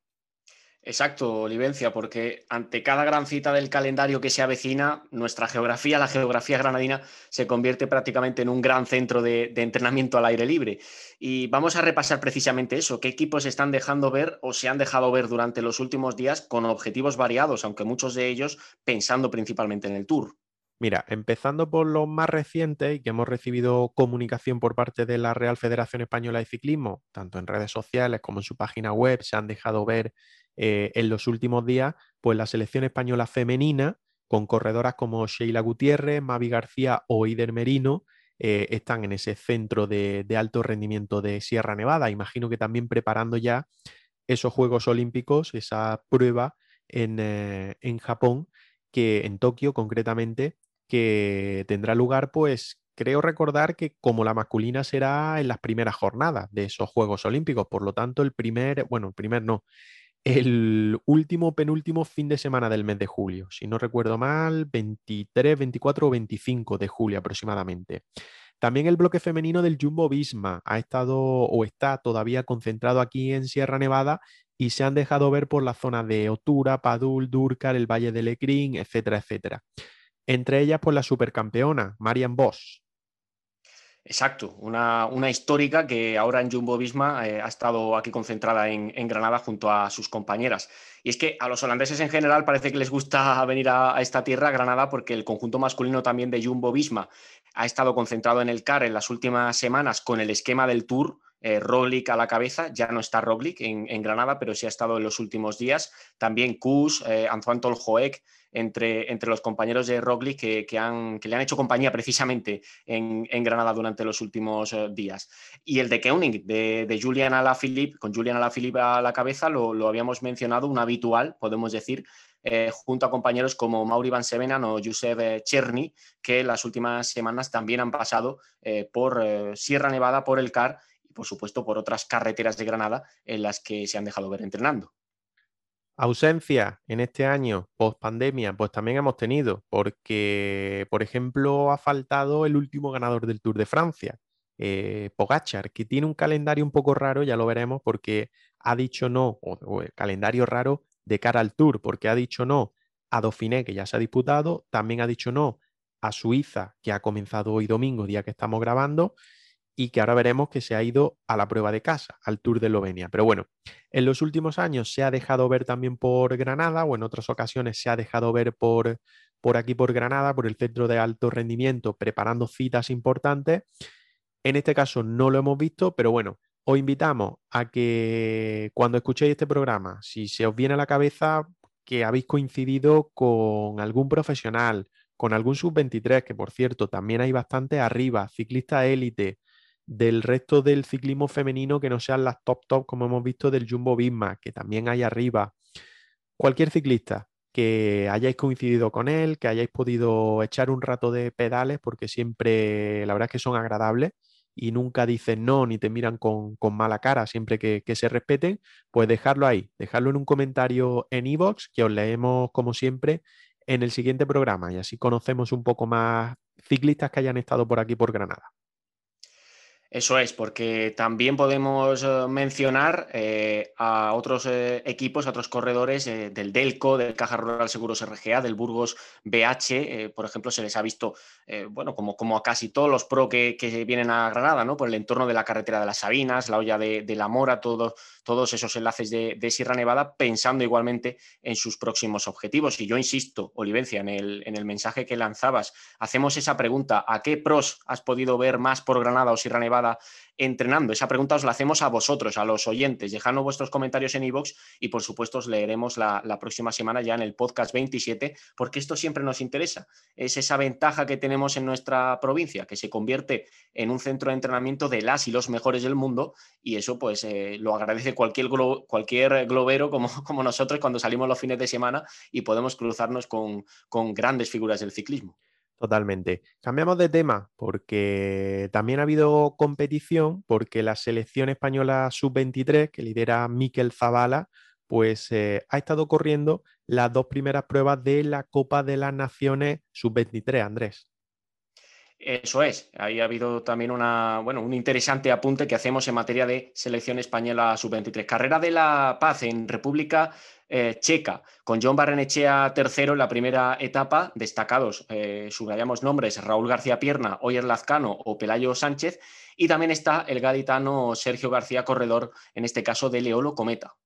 Exacto, Olivencia, porque ante cada gran cita del calendario que se avecina, nuestra geografía, la geografía granadina, se convierte prácticamente en un gran centro de, entrenamiento al aire libre. Y vamos a repasar precisamente eso, qué equipos están dejando ver o se han dejado ver durante los últimos días con objetivos variados, aunque muchos de ellos pensando principalmente en el Tour. Mira, empezando por los más recientes y que hemos recibido comunicación por parte de la Real Federación Española de Ciclismo, tanto en redes sociales como en su página web, se han dejado ver eh, en los últimos días, pues la selección española femenina, con corredoras como Sheila Gutiérrez, Mavi García o Ider Merino, eh, están en ese centro de, alto rendimiento de Sierra Nevada. Imagino que también preparando ya esos Juegos Olímpicos, esa prueba en, eh, en Japón, que en Tokio concretamente, que tendrá lugar, pues creo recordar que como la masculina será en las primeras jornadas de esos Juegos Olímpicos, por lo tanto el primer, bueno, el primer no, el último, penúltimo fin de semana del mes de julio, si no recuerdo mal, 23, 24 o 25 de julio aproximadamente. También el bloque femenino del Jumbo Visma ha estado o está todavía concentrado aquí en Sierra Nevada y se han dejado ver por la zona de Otura, Padul, Durkar, el Valle de Lecrín, etcétera, etcétera. Entre ellas, pues la supercampeona, Marian Bosch. Exacto, una, histórica que ahora en Jumbo Visma eh, ha estado aquí concentrada en, Granada junto a sus compañeras. Y es que a los holandeses en general parece que les gusta venir a, esta tierra, Granada, porque el conjunto masculino también de Jumbo Visma ha estado concentrado en el CAR en las últimas semanas con el esquema del Tour, eh, Roglic a la cabeza, ya no está Roglic en, Granada, pero sí ha estado en los últimos días. También Kus, eh, Antoine Toljoek, entre, entre los compañeros de Roglic que, que le han hecho compañía precisamente en, Granada durante los últimos eh, días. Y el de Koenig, de, Julian Alaphilippe, con Julian Alaphilippe a la cabeza, lo, habíamos mencionado, un habitual, podemos decir, eh, junto a compañeros como Mauri Van Sevenan o Josep Cherny, que las últimas semanas también han pasado por Sierra Nevada, por el CAR por supuesto por otras carreteras de Granada en las que se han dejado ver entrenando. Ausencia en este año, post pandemia, pues también hemos tenido, porque, por ejemplo, ha faltado el último ganador del Tour de Francia, eh, Pogachar, que tiene un calendario un poco raro, ya lo veremos, porque ha dicho no, o, el calendario raro de cara al Tour, porque ha dicho no a Dauphiné, que ya se ha disputado, también ha dicho no a Suiza, que ha comenzado hoy domingo, día que estamos grabando, y que ahora veremos que se ha ido a la prueba de casa, al Tour de Eslovenia. Pero bueno, en los últimos años se ha dejado ver también por Granada o en otras ocasiones se ha dejado ver por, por aquí por Granada, por el centro de alto rendimiento, preparando citas importantes. En este caso no lo hemos visto, pero bueno, os invitamos a que cuando escuchéis este programa, si se os viene a la cabeza que habéis coincidido con algún profesional, con algún sub-23, que por cierto también hay bastante arriba, ciclista élite, del resto del ciclismo femenino que no sean las top top, como hemos visto del Jumbo Visma, que también hay arriba. Cualquier ciclista que hayáis coincidido con él, que hayáis podido echar un rato de pedales, porque siempre, la verdad es que son agradables y nunca dicen no ni te miran con, mala cara, siempre que, se respeten, pues dejarlo ahí, dejarlo en un comentario en iVoox, que os leemos como siempre en el siguiente programa y así conocemos un poco más ciclistas que hayan estado por aquí por Granada. Eso es, porque también podemos eh, mencionar eh, a otros eh, equipos, a otros corredores del Delco, del Caja Rural Seguros RGA, del Burgos BH, por ejemplo, se les ha visto, bueno, como, como a casi todos los pro que, vienen a Granada, ¿no? Por el entorno de la carretera de las Sabinas, la olla de, la Mora, todo, todos esos enlaces de, Sierra Nevada, pensando igualmente en sus próximos objetivos. Y yo insisto, Olivencia, en el, en el mensaje que lanzabas, hacemos esa pregunta, ¿a qué pros has podido ver más por Granada o Sierra Nevada? Entrenando? Esa pregunta os la hacemos a vosotros, a los oyentes. Dejadnos vuestros comentarios en iVoox y por supuesto os leeremos la, próxima semana ya en el podcast 27, porque esto siempre nos interesa. Es esa ventaja que tenemos en nuestra provincia, que se convierte en un centro de entrenamiento de las y los mejores del mundo y eso pues eh, lo agradece cualquier, cualquier globero como, como nosotros cuando salimos los fines de semana y podemos cruzarnos con, con grandes figuras del ciclismo. Totalmente. Cambiamos de tema porque también ha habido competición porque la selección española sub-23 que lidera Miquel Zavala pues eh, ha estado corriendo las dos primeras pruebas de la Copa de las Naciones sub-23, Andrés. Eso es, ahí ha habido también una, bueno, un interesante apunte que hacemos en materia de selección española sub-23. Carrera de la Paz en República eh, Checa, con John Barrenechea tercero en la primera etapa, destacados, eh, subrayamos nombres, Raúl García Pierna, Oyer Lazcano o Pelayo Sánchez, y también está el gaditano Sergio García, corredor, en este caso de Leolo Cometa.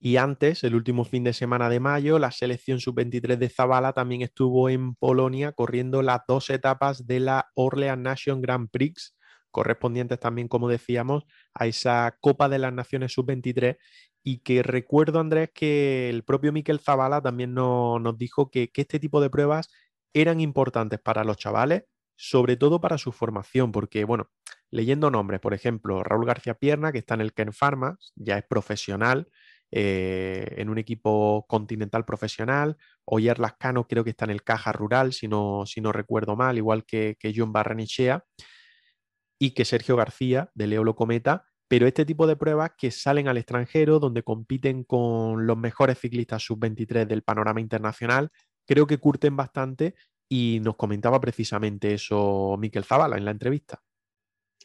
Y antes, el último fin de semana de mayo, la selección sub-23 de Zabala también estuvo en Polonia corriendo las dos etapas de la Orleans Nation Grand Prix, correspondientes también, como decíamos, a esa Copa de las Naciones sub-23 y que recuerdo, Andrés, que el propio Miquel Zavala también nos dijo que, este tipo de pruebas eran importantes para los chavales, sobre todo para su formación, porque, bueno, leyendo nombres, por ejemplo, Raúl García Pierna, que está en el Ken Pharma, ya es profesional, eh, en un equipo continental profesional. Oyer Lascano creo que está en el Caja Rural, si no, si no recuerdo mal, igual que, que John Barrenechea y que Sergio García de Leolo Cometa. Pero este tipo de pruebas que salen al extranjero, donde compiten con los mejores ciclistas sub-23 del panorama internacional, creo que curten bastante y nos comentaba precisamente eso Miquel Zavala en la entrevista.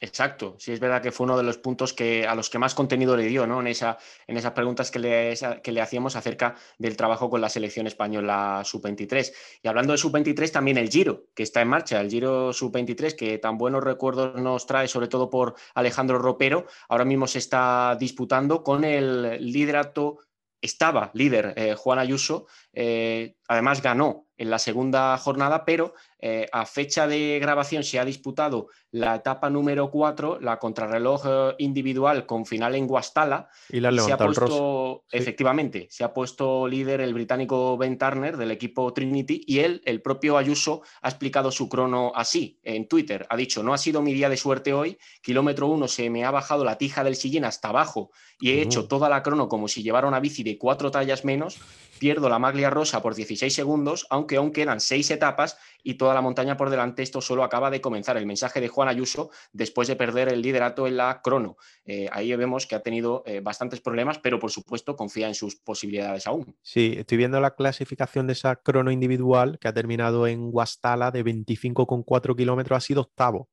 Exacto, sí es verdad que fue uno de los puntos que a los que más contenido le dio, ¿no? En, esa, en esas preguntas que le, que le hacíamos acerca del trabajo con la selección española sub-23. Y hablando de sub-23, también el Giro, que está en marcha, el Giro sub-23, que tan buenos recuerdos nos trae, sobre todo por Alejandro Ropero, ahora mismo se está disputando con el liderato, estaba líder eh, Juan Ayuso, eh, además ganó en la segunda jornada, pero eh, a fecha de grabación se ha disputado la etapa número 4, la contrarreloj eh, individual con final en Guastala. Y la se ha puesto, efectivamente, se ha puesto líder el británico Ben Turner del equipo Trinity y él, el propio Ayuso, ha explicado su crono así en Twitter. Ha dicho, no ha sido mi día de suerte hoy, kilómetro 1 se me ha bajado la tija del sillín hasta abajo y he hecho toda la crono como si llevara una bici de cuatro tallas menos, pierdo la maglia rosa por 16 segundos, aunque aún quedan seis etapas y toda la montaña por delante. Esto solo acaba de comenzar. El mensaje de Juan Ayuso después de perder el liderato en la crono. Eh, ahí vemos que ha tenido eh, bastantes problemas, pero por supuesto confía en sus posibilidades aún. Sí, estoy viendo la clasificación de esa crono individual que ha terminado en Guastala de 25,4 kilómetros. Ha sido octavo,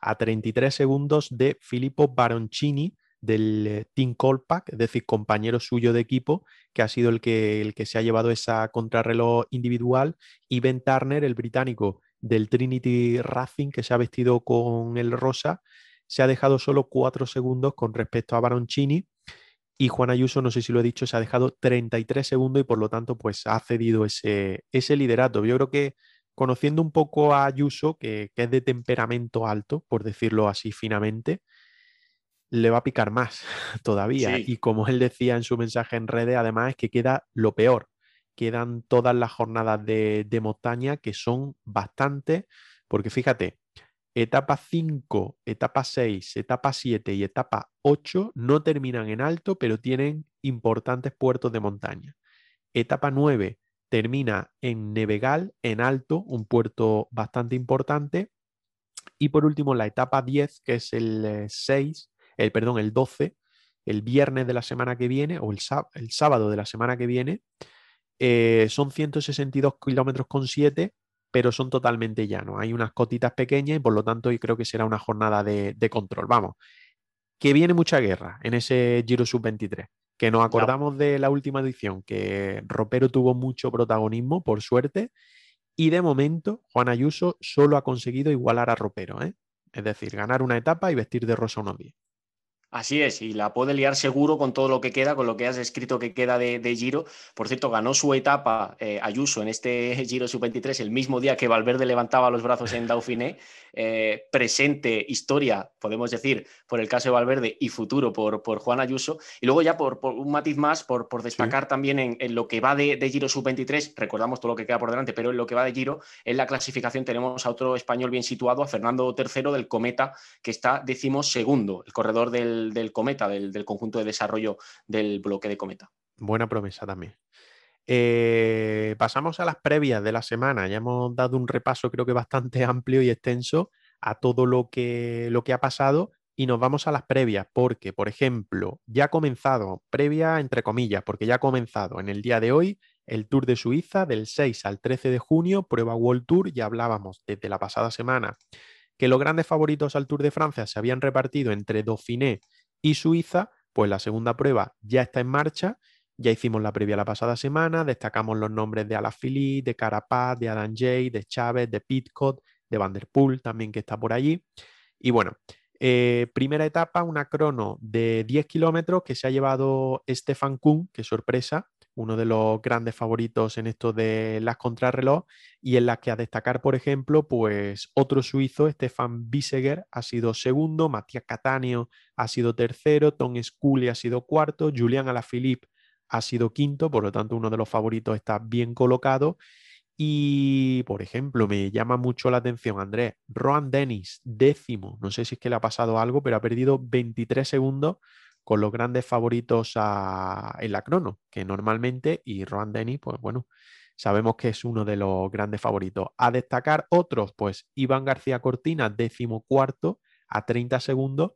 a 33 segundos de Filippo Baroncini del eh, Team Colpack, es decir, compañero suyo de equipo, que ha sido el que, el que se ha llevado esa contrarreloj individual, y Ben Turner, el británico del Trinity Racing, que se ha vestido con el rosa, se ha dejado solo cuatro segundos con respecto a Baroncini. Y Juan Ayuso, no sé si lo he dicho, se ha dejado 33 segundos y por lo tanto pues ha cedido ese, ese liderato. Yo creo que conociendo un poco a Ayuso, que, que es de temperamento alto, por decirlo así finamente, le va a picar más todavía. Y como él decía en su mensaje en redes, además es que queda lo peor. Quedan todas las jornadas de, montaña que son bastante, porque fíjate, etapa 5, etapa 6, etapa 7 y etapa 8 no terminan en alto, pero tienen importantes puertos de montaña. Etapa 9 termina en Nevegal, en alto, un puerto bastante importante. Y por último, la etapa 10, que es el 6, el, perdón, el 12, el viernes de la semana que viene, o el, el sábado de la semana que viene, eh, son 162 kilómetros con 7, pero son totalmente llanos. Hay unas cotitas pequeñas y por lo tanto yo creo que será una jornada de, control. Vamos, que viene mucha guerra en ese Giro Sub-23. Que nos acordamos de la última edición, que Ropero tuvo mucho protagonismo, por suerte, y de momento Juan Ayuso solo ha conseguido igualar a Ropero, ¿eh? es decir, ganar una etapa y vestir de rosa unos días. Así es, y la puede liar seguro con todo lo que queda, con lo que has escrito que queda de, Giro. Por cierto, ganó su etapa eh, Ayuso en este Giro Sub-23 el mismo día que Valverde levantaba los brazos en Dauphiné. Eh, presente historia, podemos decir, por el caso de Valverde y futuro por, por Juan Ayuso. Y luego ya por, un matiz más, por, por destacar también en, lo que va de, Giro Sub-23, recordamos todo lo que queda por delante, pero en lo que va de Giro, en la clasificación tenemos a otro español bien situado, a Fernando III del Cometa, que está decimos segundo, el corredor del, Cometa, del, del conjunto de desarrollo del bloque de Cometa. Buena promesa también. Eh, pasamos a las previas de la semana. Ya hemos dado un repaso creo que bastante amplio y extenso a todo lo que, lo que ha pasado y nos vamos a las previas porque, por ejemplo, ya ha comenzado, previa entre comillas, porque ya ha comenzado en el día de hoy el Tour de Suiza del 6 al 13 de junio, prueba World Tour, ya hablábamos desde la pasada semana que los grandes favoritos al Tour de Francia se habían repartido entre Dauphiné y Suiza, pues la segunda prueba ya está en marcha ya hicimos la previa la pasada semana, destacamos los nombres de Alaphilippe, de Carapaz, de Adam Jay, de Chávez, de Pitcott, de Vanderpool también que está por allí. Y bueno, Eh, primera etapa, una crono de 10 kilómetros que se ha llevado Stefan Kuhn, que sorpresa, uno de los grandes favoritos en esto de las contrarreloj, y en las que a destacar, por ejemplo, pues otro suizo, Stefan Biseger, ha sido segundo, Matías Cataneo ha sido tercero, Tom Scully ha sido cuarto, Julián Alaphilippe ha sido quinto, por lo tanto uno de los favoritos está bien colocado. Y, por ejemplo, me llama mucho la atención, Andrés, Rohan Dennis, décimo, no sé si es que le ha pasado algo, pero ha perdido 23 segundos con los grandes favoritos en la crono, que normalmente, y Rohan Dennis, pues bueno, sabemos que es uno de los grandes favoritos. A destacar otros, pues Iván García Cortina, décimo cuarto, a 30 segundos,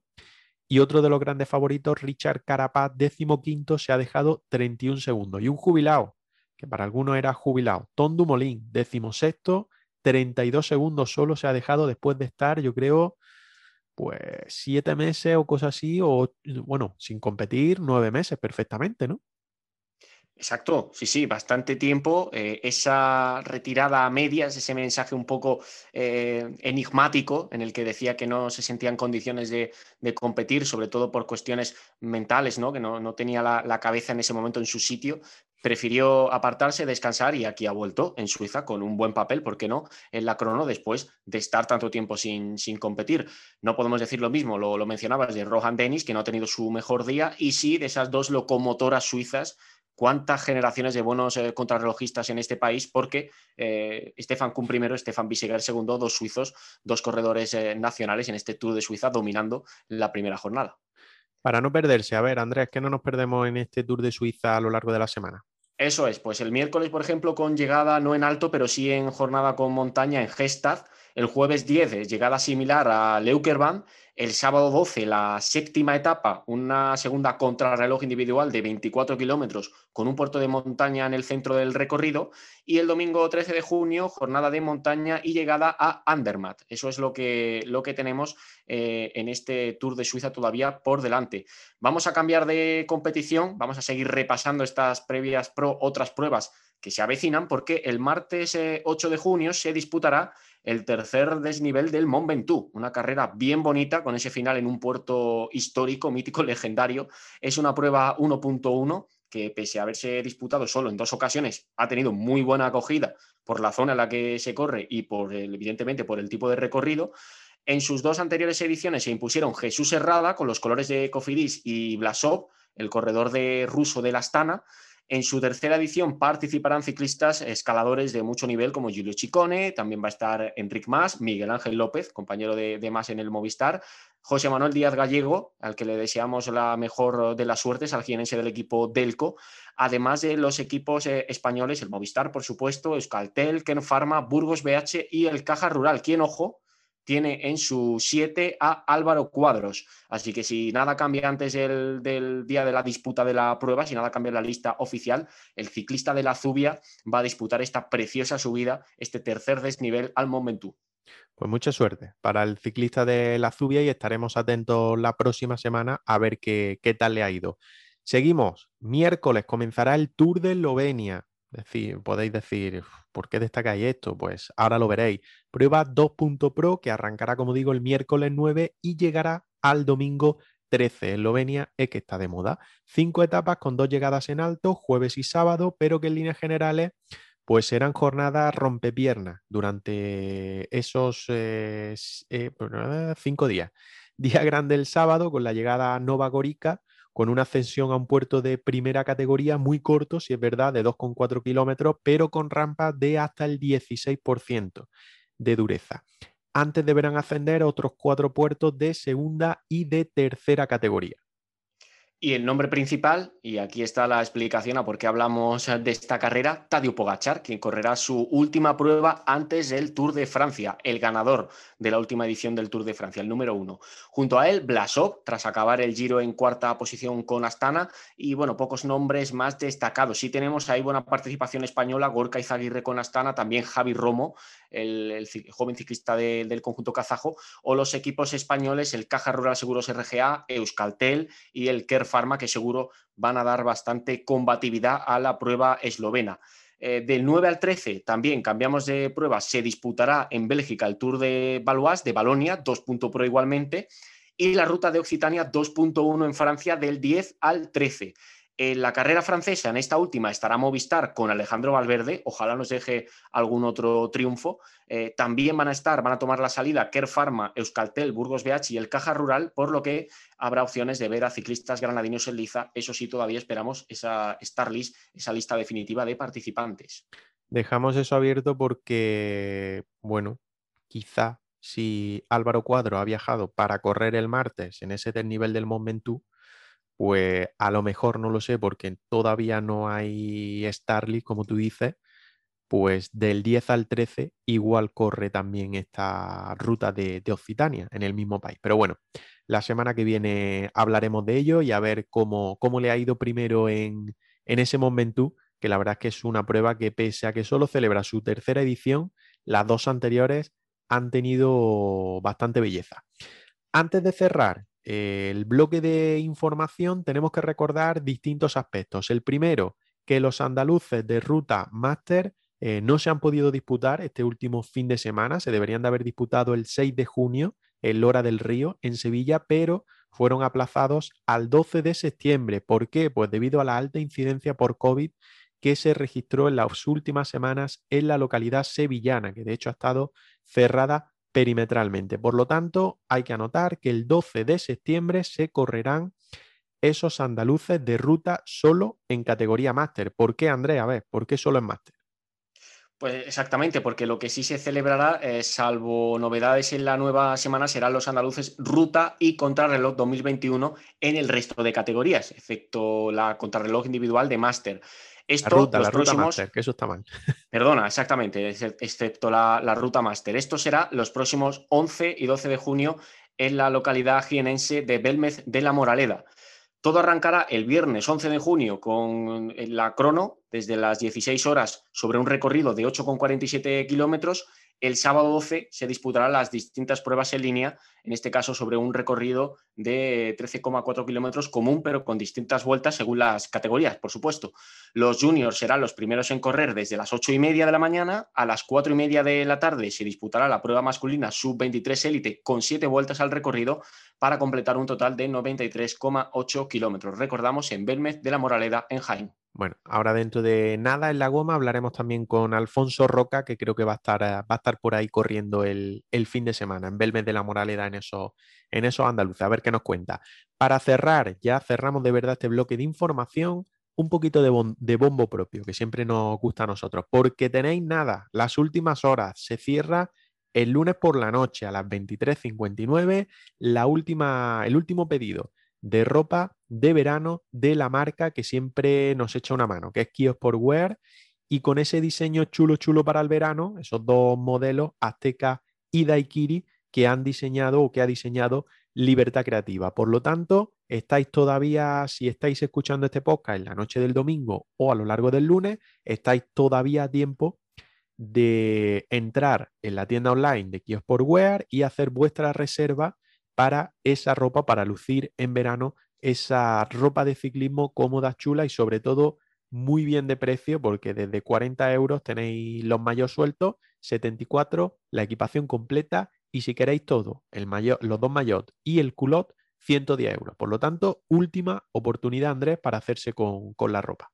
y otro de los grandes favoritos, Richard Carapaz, décimo quinto, se ha dejado 31 segundos. Y un jubilado, que para algunos era jubilado, Tom Dumoulin, décimo sexto, 32 segundos solo se ha dejado después de estar, yo creo, pues siete meses o cosas así, o bueno, sin competir, nueve meses perfectamente, ¿no? Exacto, sí, sí, bastante tiempo. Eh, esa retirada a medias, ese mensaje un poco eh, enigmático en el que decía que no se sentía en condiciones de, competir, sobre todo por cuestiones mentales, ¿no? que no, tenía la, cabeza en ese momento en su sitio. Prefirió apartarse, descansar y aquí ha vuelto en Suiza con un buen papel, ¿por qué no? En la crono después de estar tanto tiempo sin, sin competir. No podemos decir lo mismo, lo, lo mencionabas de Rohan Dennis, que no ha tenido su mejor día, y sí de esas dos locomotoras suizas cuántas generaciones de buenos eh, contrarrelojistas en este país, porque eh, Stefan Kuhn primero, Stefan Biseguer segundo, dos suizos, dos corredores eh, nacionales en este Tour de Suiza dominando la primera jornada. Para no perderse, a ver, Andrés, que no nos perdemos en este Tour de Suiza a lo largo de la semana. Eso es, pues el miércoles, por ejemplo, con llegada no en alto, pero sí en jornada con montaña en Gestad. El jueves 10, llegada similar a Leukerbahn el sábado 12, la séptima etapa, una segunda contrarreloj individual de 24 kilómetros con un puerto de montaña en el centro del recorrido. Y el domingo 13 de junio, jornada de montaña y llegada a Andermatt. Eso es lo que, lo que tenemos eh, en este Tour de Suiza todavía por delante. Vamos a cambiar de competición, vamos a seguir repasando estas previas pro, otras pruebas que se avecinan, porque el martes 8 eh, de junio se disputará el tercer desnivel del Mont Ventoux, una carrera bien bonita con ese final en un puerto histórico, mítico, legendario. Es una prueba 1.1 que pese a haberse disputado solo en dos ocasiones, ha tenido muy buena acogida por la zona en la que se corre y por evidentemente por el tipo de recorrido. En sus dos anteriores ediciones se impusieron Jesús Herrada con los colores de Cofidis y Blasov, el corredor de ruso de la Astana, en su tercera edición participarán ciclistas escaladores de mucho nivel como Giulio Chicone, también va a estar Enric Mas, Miguel Ángel López, compañero de, Mas en el Movistar, José Manuel Díaz Gallego, al que le deseamos la mejor de las suertes, al jienense del equipo Delco, además de los equipos eh, españoles, el Movistar, por supuesto, Euskaltel, Ken Pharma, Burgos BH y el Caja Rural, quien, ojo, tiene en su 7 a Álvaro Cuadros. Así que si nada cambia antes del, día de la disputa de la prueba, si nada cambia en la lista oficial, el ciclista de la Zubia va a disputar esta preciosa subida, este tercer desnivel al Momentum. Pues mucha suerte para el ciclista de la Zubia y estaremos atentos la próxima semana a ver qué, qué tal le ha ido. Seguimos. Miércoles comenzará el Tour de Eslovenia. Decir, podéis decir, ¿por qué destacáis esto? Pues ahora lo veréis. Prueba 2.pro que arrancará, como digo, el miércoles 9 y llegará al domingo 13. Eslovenia es que está de moda. Cinco etapas con dos llegadas en alto, jueves y sábado, pero que en líneas generales pues serán jornadas rompepiernas durante esos eh, eh, pues cinco días. Día grande el sábado con la llegada Nova Gorica con una ascensión a un puerto de primera categoría muy corto, si es verdad, de 2,4 kilómetros, pero con rampas de hasta el 16% de dureza. Antes deberán ascender otros cuatro puertos de segunda y de tercera categoría. Y el nombre principal, y aquí está la explicación a por qué hablamos de esta carrera, Tadeo Pogachar, quien correrá su última prueba antes del Tour de Francia, el ganador de la última edición del Tour de Francia, el número uno. Junto a él, Blasov, tras acabar el Giro en cuarta posición con Astana, y bueno, pocos nombres más destacados. Sí tenemos ahí buena participación española, Gorka Izaguirre con Astana, también Javi Romo, el, joven ciclista del conjunto kazajo, o los equipos españoles, el Caja Rural Seguros RGA, Euskaltel y el Kerf Pharma, que seguro van a dar bastante combatividad a la prueba eslovena. Eh, del 9 al 13 también cambiamos de prueba, se disputará en Bélgica el Tour de Valois, de Balonia, 2.pro igualmente, y la ruta de Occitania 2.1 en Francia del 10 al 13. En la carrera francesa, en esta última, estará Movistar con Alejandro Valverde. Ojalá nos deje algún otro triunfo. Eh, también van a estar, van a tomar la salida Kerr Pharma, Euskaltel, Burgos BH y el Caja Rural, por lo que habrá opciones de ver a ciclistas granadinos en liza. Eso sí, todavía esperamos esa Star List, esa lista definitiva de participantes. Dejamos eso abierto porque, bueno, quizá si Álvaro Cuadro ha viajado para correr el martes en ese nivel del Mont pues a lo mejor no lo sé porque todavía no hay Starly, como tú dices, pues del 10 al 13 igual corre también esta ruta de, Occitania en el mismo país. Pero bueno, la semana que viene hablaremos de ello y a ver cómo, cómo le ha ido primero en, en ese Momentu, que la verdad es que es una prueba que pese a que solo celebra su tercera edición, las dos anteriores han tenido bastante belleza. Antes de cerrar el bloque de información tenemos que recordar distintos aspectos. El primero, que los andaluces de ruta máster eh, no se han podido disputar este último fin de semana, se deberían de haber disputado el 6 de junio en Lora del Río, en Sevilla, pero fueron aplazados al 12 de septiembre. ¿Por qué? Pues debido a la alta incidencia por COVID que se registró en las últimas semanas en la localidad sevillana, que de hecho ha estado cerrada perimetralmente. Por lo tanto, hay que anotar que el 12 de septiembre se correrán esos andaluces de ruta solo en categoría máster. ¿Por qué, Andrea? A ver, ¿por qué solo en máster? Pues exactamente, porque lo que sí se celebrará, eh, salvo novedades en la nueva semana, serán los andaluces ruta y contrarreloj 2021 en el resto de categorías, excepto la contrarreloj individual de máster. Esto, la ruta, la ruta máster, que eso está mal. Perdona, exactamente, excepto la, ruta máster. Esto será los próximos 11 y 12 de junio en la localidad jienense de Belmez de la Moraleda. Todo arrancará el viernes 11 de junio con la crono desde las 16 horas sobre un recorrido de 8,47 kilómetros el sábado 12 se disputarán las distintas pruebas en línea, en este caso sobre un recorrido de 13,4 kilómetros común, pero con distintas vueltas según las categorías, por supuesto. Los juniors serán los primeros en correr desde las 8 y media de la mañana. A las 4 y media de la tarde se disputará la prueba masculina sub-23 élite con 7 vueltas al recorrido para completar un total de 93,8 kilómetros. Recordamos en Belmez de la Moraleda, en Jaén. Bueno, ahora dentro de nada en la goma hablaremos también con Alfonso Roca, que creo que va a estar, eh, va a estar por ahí corriendo el, fin de semana en Belmez de la Moraleda en esos, en esos andaluces. A ver qué nos cuenta. Para cerrar, ya cerramos de verdad este bloque de información, un poquito de, de bombo propio, que siempre nos gusta a nosotros, porque tenéis nada, las últimas horas, se cierra el lunes por la noche a las 23.59, la última, el último pedido de ropa de verano de la marca que siempre nos echa una mano, que es Kiosport Wear, y con ese diseño chulo, chulo para el verano, esos dos modelos, Azteca y Daikiri, que han diseñado o que ha diseñado Libertad Creativa. Por lo tanto, estáis todavía, si estáis escuchando este podcast en la noche del domingo o a lo largo del lunes, estáis todavía a tiempo de entrar en la tienda online de Wear y hacer vuestra reserva para esa ropa, para lucir en verano esa ropa de ciclismo cómoda, chula y sobre todo muy bien de precio porque desde 40 euros tenéis los mayos sueltos, 74 la equipación completa y si queréis todo, el mayor, los dos mayot y el culot, 110 euros. Por lo tanto, última oportunidad, Andrés, para hacerse con, con la ropa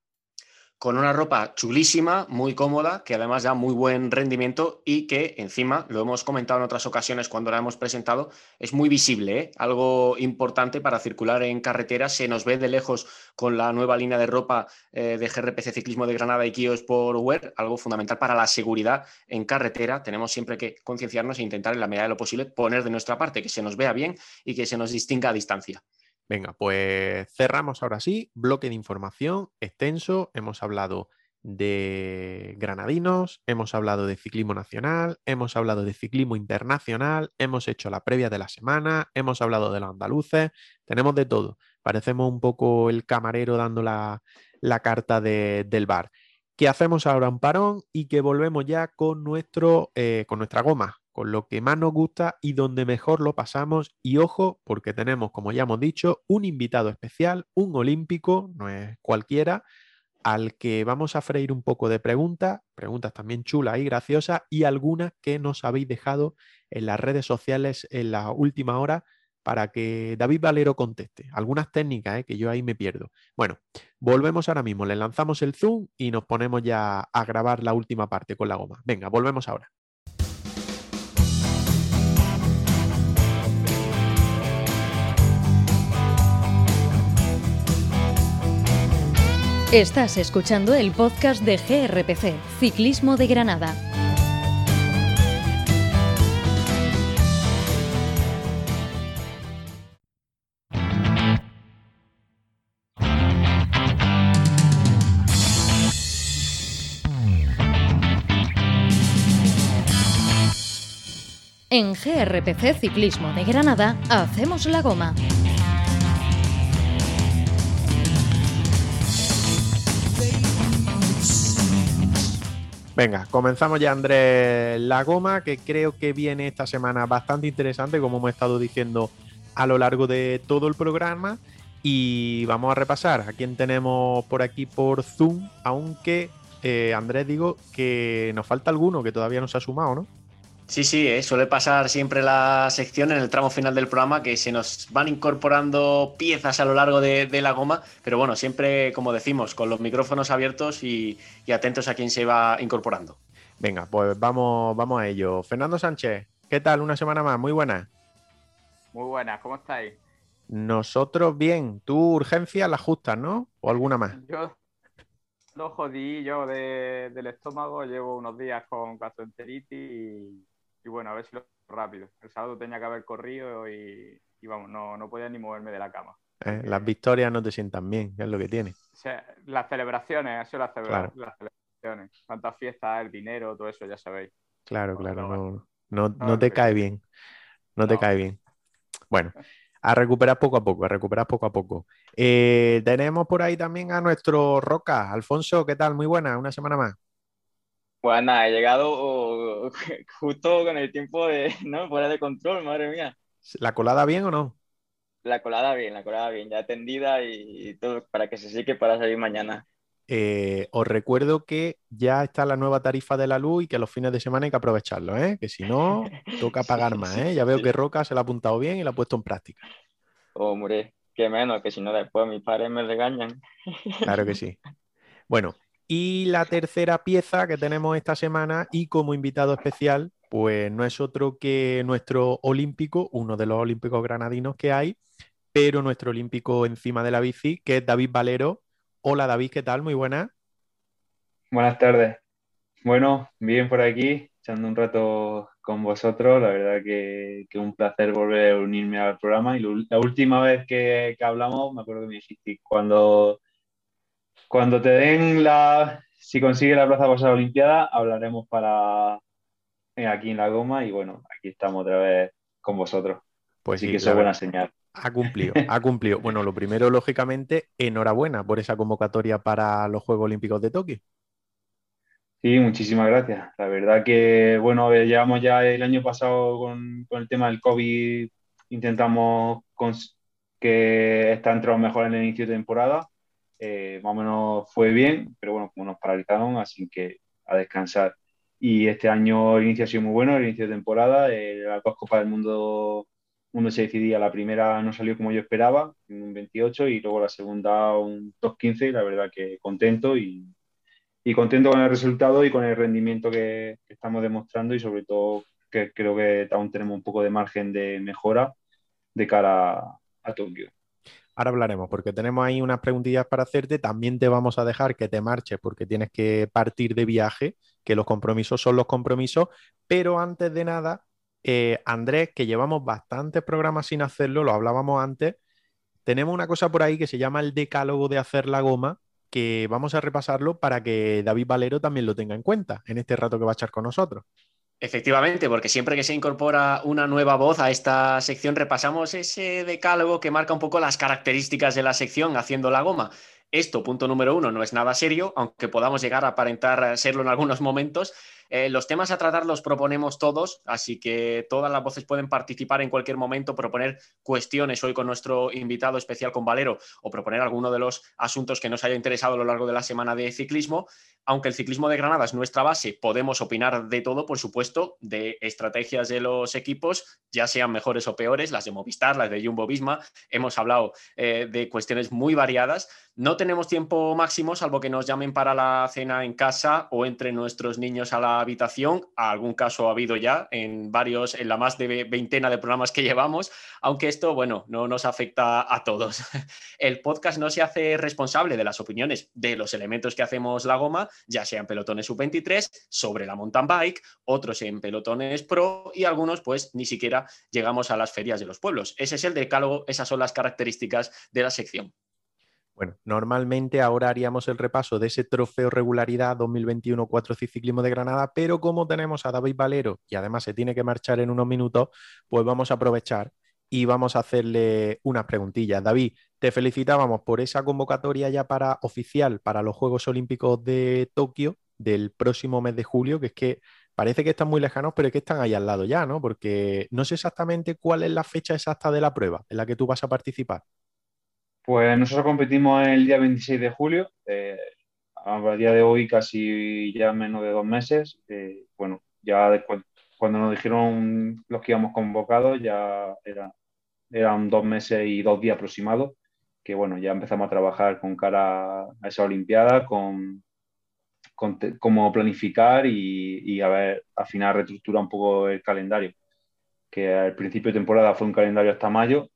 con una ropa chulísima, muy cómoda, que además da muy buen rendimiento y que encima, lo hemos comentado en otras ocasiones cuando la hemos presentado, es muy visible, ¿eh? algo importante para circular en carretera, se nos ve de lejos con la nueva línea de ropa eh, de GRPC Ciclismo de Granada y Kios por Wear, algo fundamental para la seguridad en carretera, tenemos siempre que concienciarnos e intentar en la medida de lo posible poner de nuestra parte, que se nos vea bien y que se nos distinga a distancia. Venga, pues cerramos ahora sí, bloque de información extenso. Hemos hablado de granadinos, hemos hablado de ciclismo nacional, hemos hablado de ciclismo internacional, hemos hecho la previa de la semana, hemos hablado de los andaluces, tenemos de todo. Parecemos un poco el camarero dando la, carta del bar. Que hacemos ahora un parón y que volvemos ya con, nuestro, eh, con nuestra goma, con lo que más nos gusta y donde mejor lo pasamos. Y ojo, porque tenemos, como ya hemos dicho, un invitado especial, un olímpico, no es cualquiera, al que vamos a freír un poco de preguntas, preguntas también chulas y graciosas, y algunas que nos habéis dejado en las redes sociales en la última hora para que David Valero conteste. Algunas técnicas ¿eh? que yo ahí me pierdo. Bueno, volvemos ahora mismo, le lanzamos el zoom y nos ponemos ya a grabar la última parte con la goma. Venga, volvemos ahora. Estás escuchando el podcast de GRPC, Ciclismo de Granada. En GRPC Ciclismo de Granada hacemos la goma. Venga, comenzamos ya, Andrés, la goma, que creo que viene esta semana bastante interesante, como hemos estado diciendo a lo largo de todo el programa. Y vamos a repasar a quién tenemos por aquí por Zoom, aunque eh, Andrés digo que nos falta alguno que todavía no se ha sumado, ¿no? Sí, sí, ¿eh? suele pasar siempre la sección en el tramo final del programa que se nos van incorporando piezas a lo largo de, la goma, pero bueno, siempre, como decimos, con los micrófonos abiertos y, atentos a quién se va incorporando. Venga, pues vamos, vamos a ello. Fernando Sánchez, ¿qué tal? Una semana más, muy buena. Muy buenas, ¿cómo estáis? Nosotros bien, tú urgencia la justas, ¿no? ¿O alguna más? Yo lo jodí yo del estómago, llevo unos días con gastroenteritis y y bueno, a ver si lo rápido. El sábado tenía que haber corrido y, vamos, no, no, podía ni moverme de la cama. Eh, las victorias no te sientan bien, es lo que tiene. las celebraciones, eso las, las celebraciones. Cuántas fiestas, el dinero, todo eso, ya sabéis. Claro, claro, no, no, te cae bien. No, te cae bien. Bueno, a recuperar poco a poco, a recuperar poco a poco. Eh, tenemos por ahí también a nuestro Roca. Alfonso, ¿qué tal? Muy buena, una semana más. Pues nada, he llegado justo con el tiempo de, ¿no? Fuera de control, madre mía. ¿La colada bien o no? La colada bien, la colada bien, ya tendida y todo para que se seque para salir mañana. Eh, os recuerdo que ya está la nueva tarifa de la luz y que los fines de semana hay que aprovecharlo, ¿eh? que si no, toca pagar más. ¿eh? Ya veo que Roca se la ha apuntado bien y la ha puesto en práctica. Hombre, qué menos, que si no después mis padres me regañan. Claro que sí. Bueno, y la tercera pieza que tenemos esta semana y como invitado especial, pues no es otro que nuestro olímpico, uno de los olímpicos granadinos que hay, pero nuestro olímpico encima de la bici, que es David Valero. Hola David, ¿qué tal? Muy buenas. Buenas tardes. Bueno, bien por aquí, echando un rato con vosotros. La verdad que, que un placer volver a unirme al programa. Y la última vez que, que hablamos, me acuerdo que me dijiste, cuando cuando te den la, si consigue la plaza para la Olimpiada, hablaremos para eh, aquí en la goma y bueno, aquí estamos otra vez con vosotros. Pues sí, que eso es buena señal. Ha cumplido, ha cumplido. Bueno, lo primero, lógicamente, enhorabuena por esa convocatoria para los Juegos Olímpicos de Tokio. Sí, muchísimas gracias. La verdad que, bueno, llevamos ya el año pasado con, el tema del COVID, intentamos que está entrado mejor en el inicio de temporada eh, más o menos fue bien, pero bueno, como nos paralizaron, así que a descansar. Y este año el inicio ha sido muy bueno, el inicio de temporada, eh, las dos Copas del Mundo, mundo se decidía, la primera no salió como yo esperaba, un 28, y luego la segunda un 2.15, y la verdad que contento y, y, contento con el resultado y con el rendimiento que, estamos demostrando y sobre todo que creo que aún tenemos un poco de margen de mejora de cara a Tokio. Ahora hablaremos porque tenemos ahí unas preguntillas para hacerte. También te vamos a dejar que te marches porque tienes que partir de viaje, que los compromisos son los compromisos. Pero antes de nada, eh, Andrés, que llevamos bastantes programas sin hacerlo, lo hablábamos antes, tenemos una cosa por ahí que se llama el decálogo de hacer la goma, que vamos a repasarlo para que David Valero también lo tenga en cuenta en este rato que va a echar con nosotros. Efectivamente, porque siempre que se incorpora una nueva voz a esta sección repasamos ese decálogo que marca un poco las características de la sección haciendo la goma. Esto, punto número uno, no es nada serio, aunque podamos llegar a aparentar serlo en algunos momentos. Eh, los temas a tratar los proponemos todos, así que todas las voces pueden participar en cualquier momento, proponer cuestiones hoy con nuestro invitado especial con Valero o proponer alguno de los asuntos que nos haya interesado a lo largo de la semana de ciclismo. Aunque el ciclismo de Granada es nuestra base, podemos opinar de todo, por supuesto, de estrategias de los equipos, ya sean mejores o peores, las de Movistar, las de Jumbo Visma. Hemos hablado eh, de cuestiones muy variadas. No tenemos tiempo máximo, salvo que nos llamen para la cena en casa o entre nuestros niños a la habitación. algún caso ha habido ya en varios, en la más de veintena de programas que llevamos, aunque esto, bueno, no nos afecta a todos. El podcast no se hace responsable de las opiniones de los elementos que hacemos la goma, ya sean pelotones sub-23, sobre la mountain bike, otros en pelotones pro y algunos pues ni siquiera llegamos a las ferias de los pueblos. Ese es el decálogo, esas son las características de la sección. Bueno, normalmente ahora haríamos el repaso de ese trofeo regularidad 2021 4 Ciclismo de Granada, pero como tenemos a David Valero y además se tiene que marchar en unos minutos, pues vamos a aprovechar y vamos a hacerle unas preguntillas. David, te felicitábamos por esa convocatoria ya para oficial para los Juegos Olímpicos de Tokio del próximo mes de julio, que es que parece que están muy lejanos, pero es que están ahí al lado ya, ¿no? Porque no sé exactamente cuál es la fecha exacta de la prueba en la que tú vas a participar. Pues nosotros competimos el día 26 de julio, eh, a día de hoy casi ya menos de dos meses. Bueno, ya cuando nos dijeron los que íbamos convocados ya era, eran dos meses y dos días aproximados, que bueno, ya empezamos a trabajar con cara a esa Olimpiada, con, cómo planificar y, y, a ver, al final reestructurar un poco el calendario, que al principio de temporada fue un calendario hasta mayo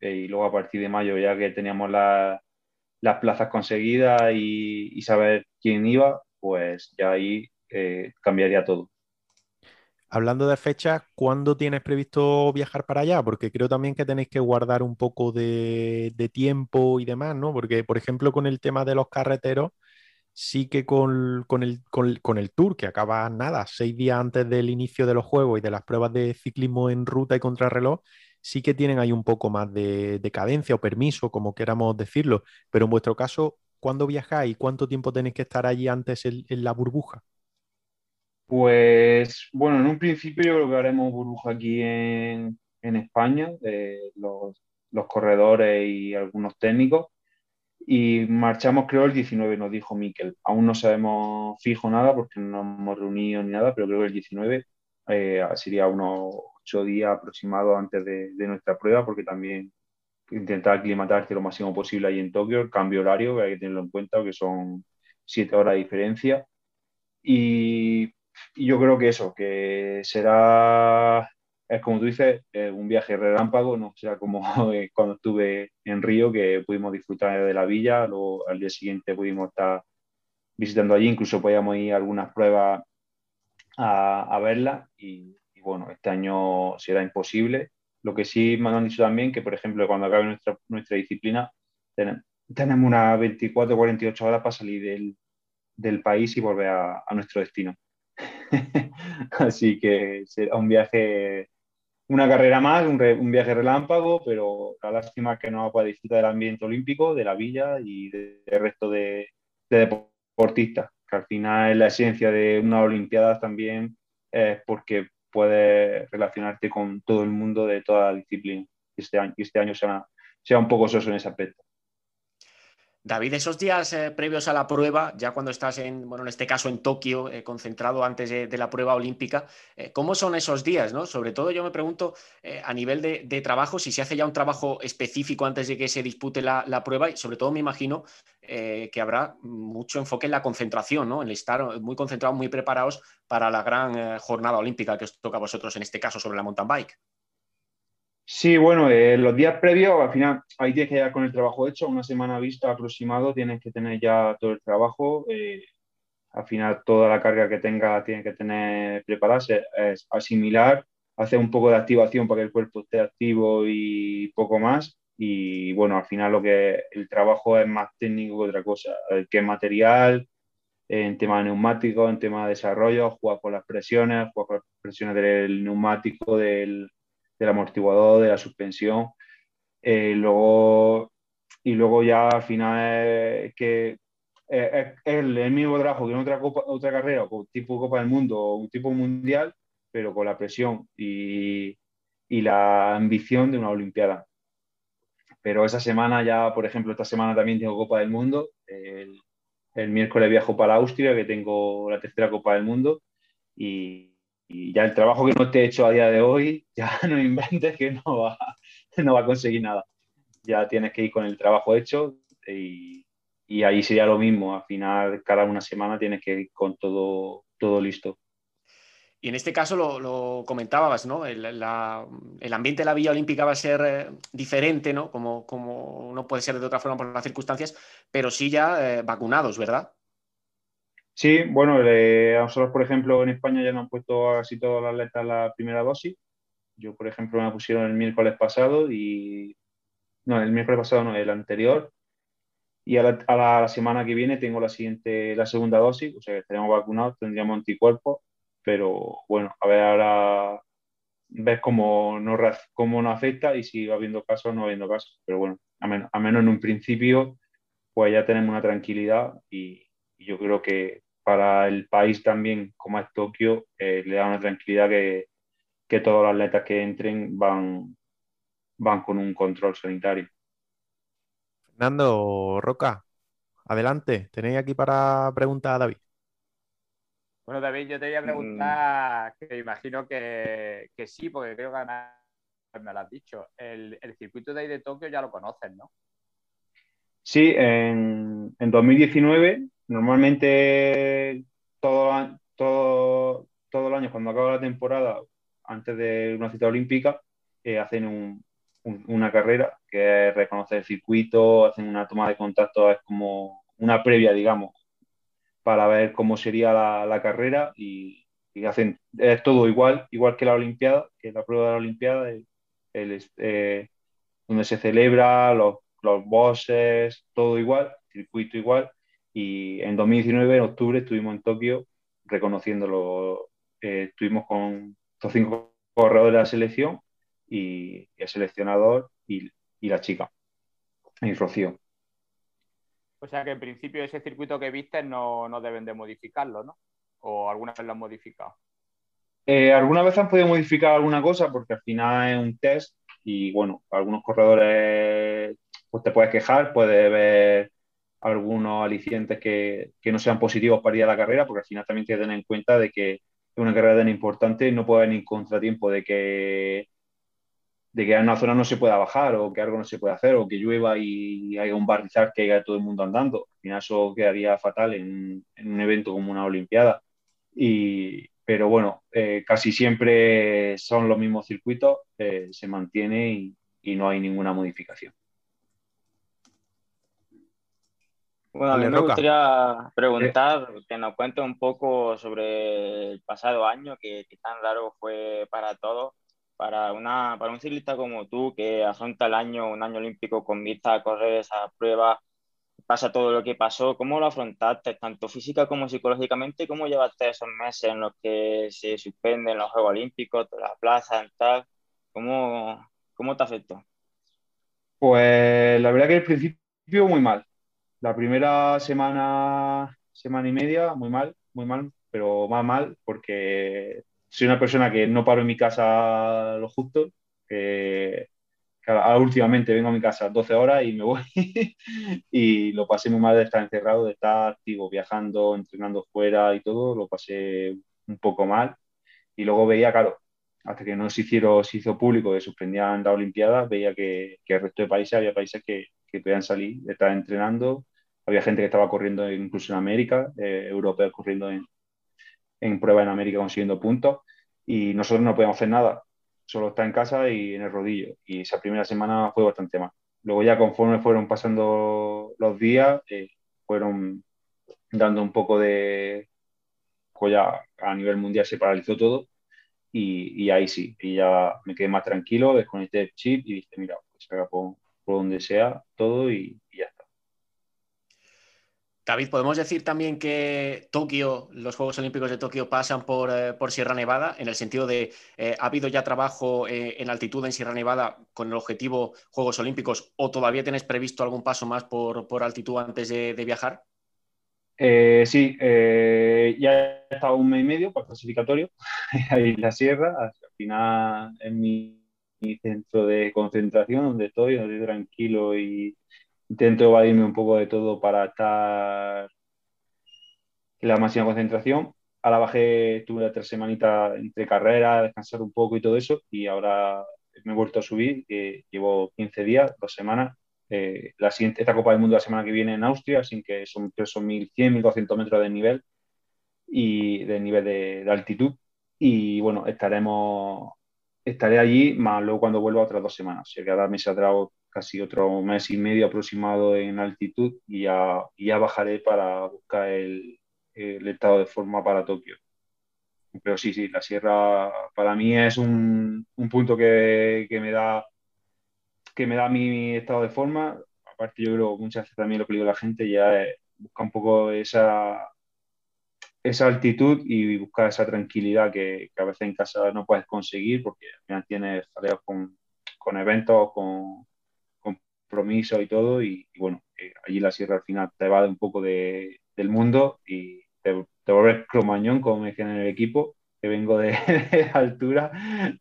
y luego a partir de mayo ya que teníamos las plazas conseguidas y, saber quién iba, pues ya ahí eh, cambiaría todo. Hablando de fechas, ¿cuándo tienes previsto viajar para allá? Porque creo también que tenéis que guardar un poco de, tiempo y demás, ¿no? Porque, por ejemplo, con el tema de los carreteros, sí que con, el, con, el, tour, que acaba nada, seis días antes del inicio de los juegos y de las pruebas de ciclismo en ruta y contrarreloj, sí que tienen ahí un poco más de, cadencia o permiso, como queramos decirlo. Pero en vuestro caso, ¿cuándo viajáis? ¿Cuánto tiempo tenéis que estar allí antes en, la burbuja? Pues bueno, en un principio yo creo que haremos burbuja aquí en, España, los, los, corredores y algunos técnicos. Y marchamos creo el 19, nos dijo Miquel. Aún no sabemos fijo nada porque no hemos reunido ni nada, pero creo que el 19 eh, sería unos ocho días aproximados antes de, nuestra prueba, porque también intentar aclimatarte lo máximo posible ahí en Tokio, el cambio horario, que hay que tenerlo en cuenta, que son siete horas de diferencia. Y, yo creo que eso, que será, es como tú dices, eh, un viaje relámpago, no será como cuando estuve en Río, que pudimos disfrutar de la villa, luego al día siguiente pudimos estar visitando allí, incluso podíamos ir a algunas pruebas a, a verla y, bueno, este año será imposible. Lo que sí me han dicho también que, por ejemplo, cuando acabe nuestra, disciplina, tenemos unas 24 48 horas para salir del, país y volver a, nuestro destino. Así que será un viaje, una carrera más, un, viaje relámpago, pero la lástima es que no va a disfrutar del ambiente olímpico, de la villa y del resto de, de deportistas, que al final la esencia de una Olimpiada también, es porque puedes relacionarte con todo el mundo de toda la disciplina. Este año, este año sea, sea un poco soso en ese aspecto. David, esos días eh, previos a la prueba, ya cuando estás en, bueno, en este caso en Tokio, eh, concentrado antes de, la prueba olímpica, eh, ¿cómo son esos días? ¿no? Sobre todo yo me pregunto a nivel de, trabajo, si se hace ya un trabajo específico antes de que se dispute la, prueba y sobre todo me imagino que habrá mucho enfoque en la concentración, ¿no? en estar muy concentrados, muy preparados para la gran jornada olímpica que os toca a vosotros, en este caso sobre la mountain bike. Sí, bueno, eh, los días previos, al final, ahí tienes que llegar con el trabajo hecho, una semana vista aproximado, tienes que tener ya todo el trabajo. Eh, al final, toda la carga que tenga tienes que tener preparada, es asimilar, hacer un poco de activación para que el cuerpo esté activo y poco más. Y bueno, al final lo que el trabajo es más técnico que otra cosa, que material, en tema de neumáticos, en tema de desarrollo, jugar con las presiones, jugar con las presiones del neumático, del del amortiguador, de la suspensión. Eh, luego, y luego ya al final es que es el, mismo trabajo que en otra, copa, otra carrera, tipo Copa del Mundo o un tipo mundial, pero con la presión y, y la ambición de una Olimpiada. Pero esa semana ya, por ejemplo, esta semana también tengo Copa del Mundo. El, el miércoles viajo para Austria, que tengo la tercera Copa del Mundo. Y, y, ya el trabajo que no te he hecho a día de hoy, ya no inventes que no va, no va a conseguir nada. Ya tienes que ir con el trabajo hecho y, y ahí sería lo mismo. Al final, cada una semana tienes que ir con todo, todo listo. Y en este caso lo, comentabas, ¿no? El, ambiente de la Villa Olímpica va a ser eh, diferente, ¿no? Como, como, no puede ser de otra forma por las circunstancias, pero sí ya eh, vacunados, ¿verdad? Sí, bueno, a nosotros, por ejemplo, en España ya nos han puesto casi todas las letras la primera dosis. Yo, por ejemplo, me pusieron el miércoles pasado y... No, el miércoles pasado no, el anterior. Y a la, semana que viene tengo la siguiente, la segunda dosis, o sea, que estaríamos vacunados, tendríamos anticuerpos pero bueno, a ver ahora ver cómo nos, cómo nos afecta y si va habiendo casos o no habiendo casos. Pero bueno, a menos, en un principio, pues ya tenemos una tranquilidad y, yo creo que para el país también, como es Tokio, eh, le da una tranquilidad que, que todos los atletas que entren van, van con un control sanitario. Fernando Roca, adelante, tenéis aquí para preguntar a David. Bueno, David, yo te voy a preguntar, que imagino que, sí, porque creo que me lo has dicho. El, circuito de ahí de Tokio ya lo conoces, ¿no? Sí, en, 2019, normalmente todo, todo, todo el año, cuando acaba la temporada, antes de una cita olímpica, eh, hacen una carrera que es reconocer el circuito, hacen una toma de contacto, es como una previa, digamos, para ver cómo sería la, carrera y, hacen es todo igual, igual que la Olimpiada, que la prueba de la Olimpiada, el, eh, donde se celebra, los, los bosses, todo igual, circuito igual. Y en 2019, en octubre, estuvimos en Tokio reconociéndolo. Eh, estuvimos con estos cinco corredores de la selección y el seleccionador y, y la chica, y Rocío. O sea que en principio ese circuito que viste no, deben de modificarlo, ¿no? ¿O alguna vez lo han modificado? Eh, alguna vez han podido modificar alguna cosa porque al final es un test y bueno, algunos corredores pues te puedes quejar, puedes ver algunos alicientes que, que, no sean positivos para ir a la carrera, porque al final también tienes que tener en cuenta de que es una carrera tan importante no puede haber ni contratiempo de que de que en una zona no se pueda bajar o que algo no se pueda hacer o que llueva y haya un barrizar que haya todo el mundo andando. Al final eso quedaría fatal en, un evento como una Olimpiada. Y, pero bueno, eh, casi siempre son los mismos circuitos, eh, se mantiene y, no hay ninguna modificación. Bueno, a mí me gustaría preguntar que nos cuente un poco sobre el pasado año, que, que tan raro fue para todos para, una, para un ciclista como tú que afronta el año, un año olímpico con vista a correr esa prueba, pasa todo lo que pasó, ¿cómo lo afrontaste, tanto física como psicológicamente? ¿Cómo llevaste esos meses en los que se suspenden los Juegos Olímpicos, la plaza, tal? ¿Cómo, ¿Cómo te afectó? Pues la verdad que al principio muy mal. La primera semana, semana y media, muy mal, muy mal, pero más mal porque soy una persona que no paro en mi casa lo justo. últimamente vengo a mi casa 12 horas y me voy y lo pasé muy mal de estar encerrado, de estar activo, viajando, entrenando fuera y todo, lo pasé un poco mal. Y luego veía, claro, hasta que no se, hicieron, se hizo público que suspendían la Olimpiada, veía que, que, el resto de países había países que, que podían salir, estar entrenando. Había gente que estaba corriendo incluso en América, eh, europeos corriendo en, en prueba en América consiguiendo puntos y nosotros no podíamos hacer nada, solo estar en casa y en el rodillo. Y esa primera semana fue bastante mal. Luego ya conforme fueron pasando los días, eh, fueron dando un poco de... Pues ya a nivel mundial se paralizó todo y, y ahí sí, y ya me quedé más tranquilo, desconecté el chip y dije, mira, pues haga por, por donde sea todo y, ya está. David, podemos decir también que Tokio, los Juegos Olímpicos de Tokio pasan por, eh, Sierra Nevada, en el sentido de, eh, ¿ha habido ya trabajo eh, en altitud en Sierra Nevada con el objetivo Juegos Olímpicos o todavía tienes previsto algún paso más por, altitud antes de, viajar? Sí, ya he estado un mes y medio para clasificatorio ahí la sierra. Al final en mi, centro de concentración donde estoy, donde estoy tranquilo y intento evadirme un poco de todo para estar en la máxima concentración. Ahora bajé, estuve tres semanitas entre carreras, descansar un poco y todo eso, y ahora me he vuelto a subir, llevo 15 días, dos semanas. Eh, la siguiente, esta Copa del Mundo la semana que viene en Austria, así que son, son 1.100, 1.200 metros de nivel y de nivel de, altitud. Y bueno, estaremos, estaré allí, más luego cuando vuelva otras dos semanas. O sea que ahora me saldrá casi otro mes y medio aproximado en altitud y ya, ya bajaré para buscar el, el estado de forma para Tokio. Pero sí, sí, la sierra para mí es un, un punto que, que, me da que me da mi, estado de forma. Aparte, yo creo muchas veces también lo que digo la gente ya es buscar un poco esa, esa altitud y buscar esa tranquilidad que, que, a veces en casa no puedes conseguir porque al final tienes tareas con, con eventos, con compromisos y todo. Y, bueno, eh, allí la sierra al final te va de un poco de, del mundo y te, te vuelves cromañón, como me decían en el equipo, que vengo de, altura,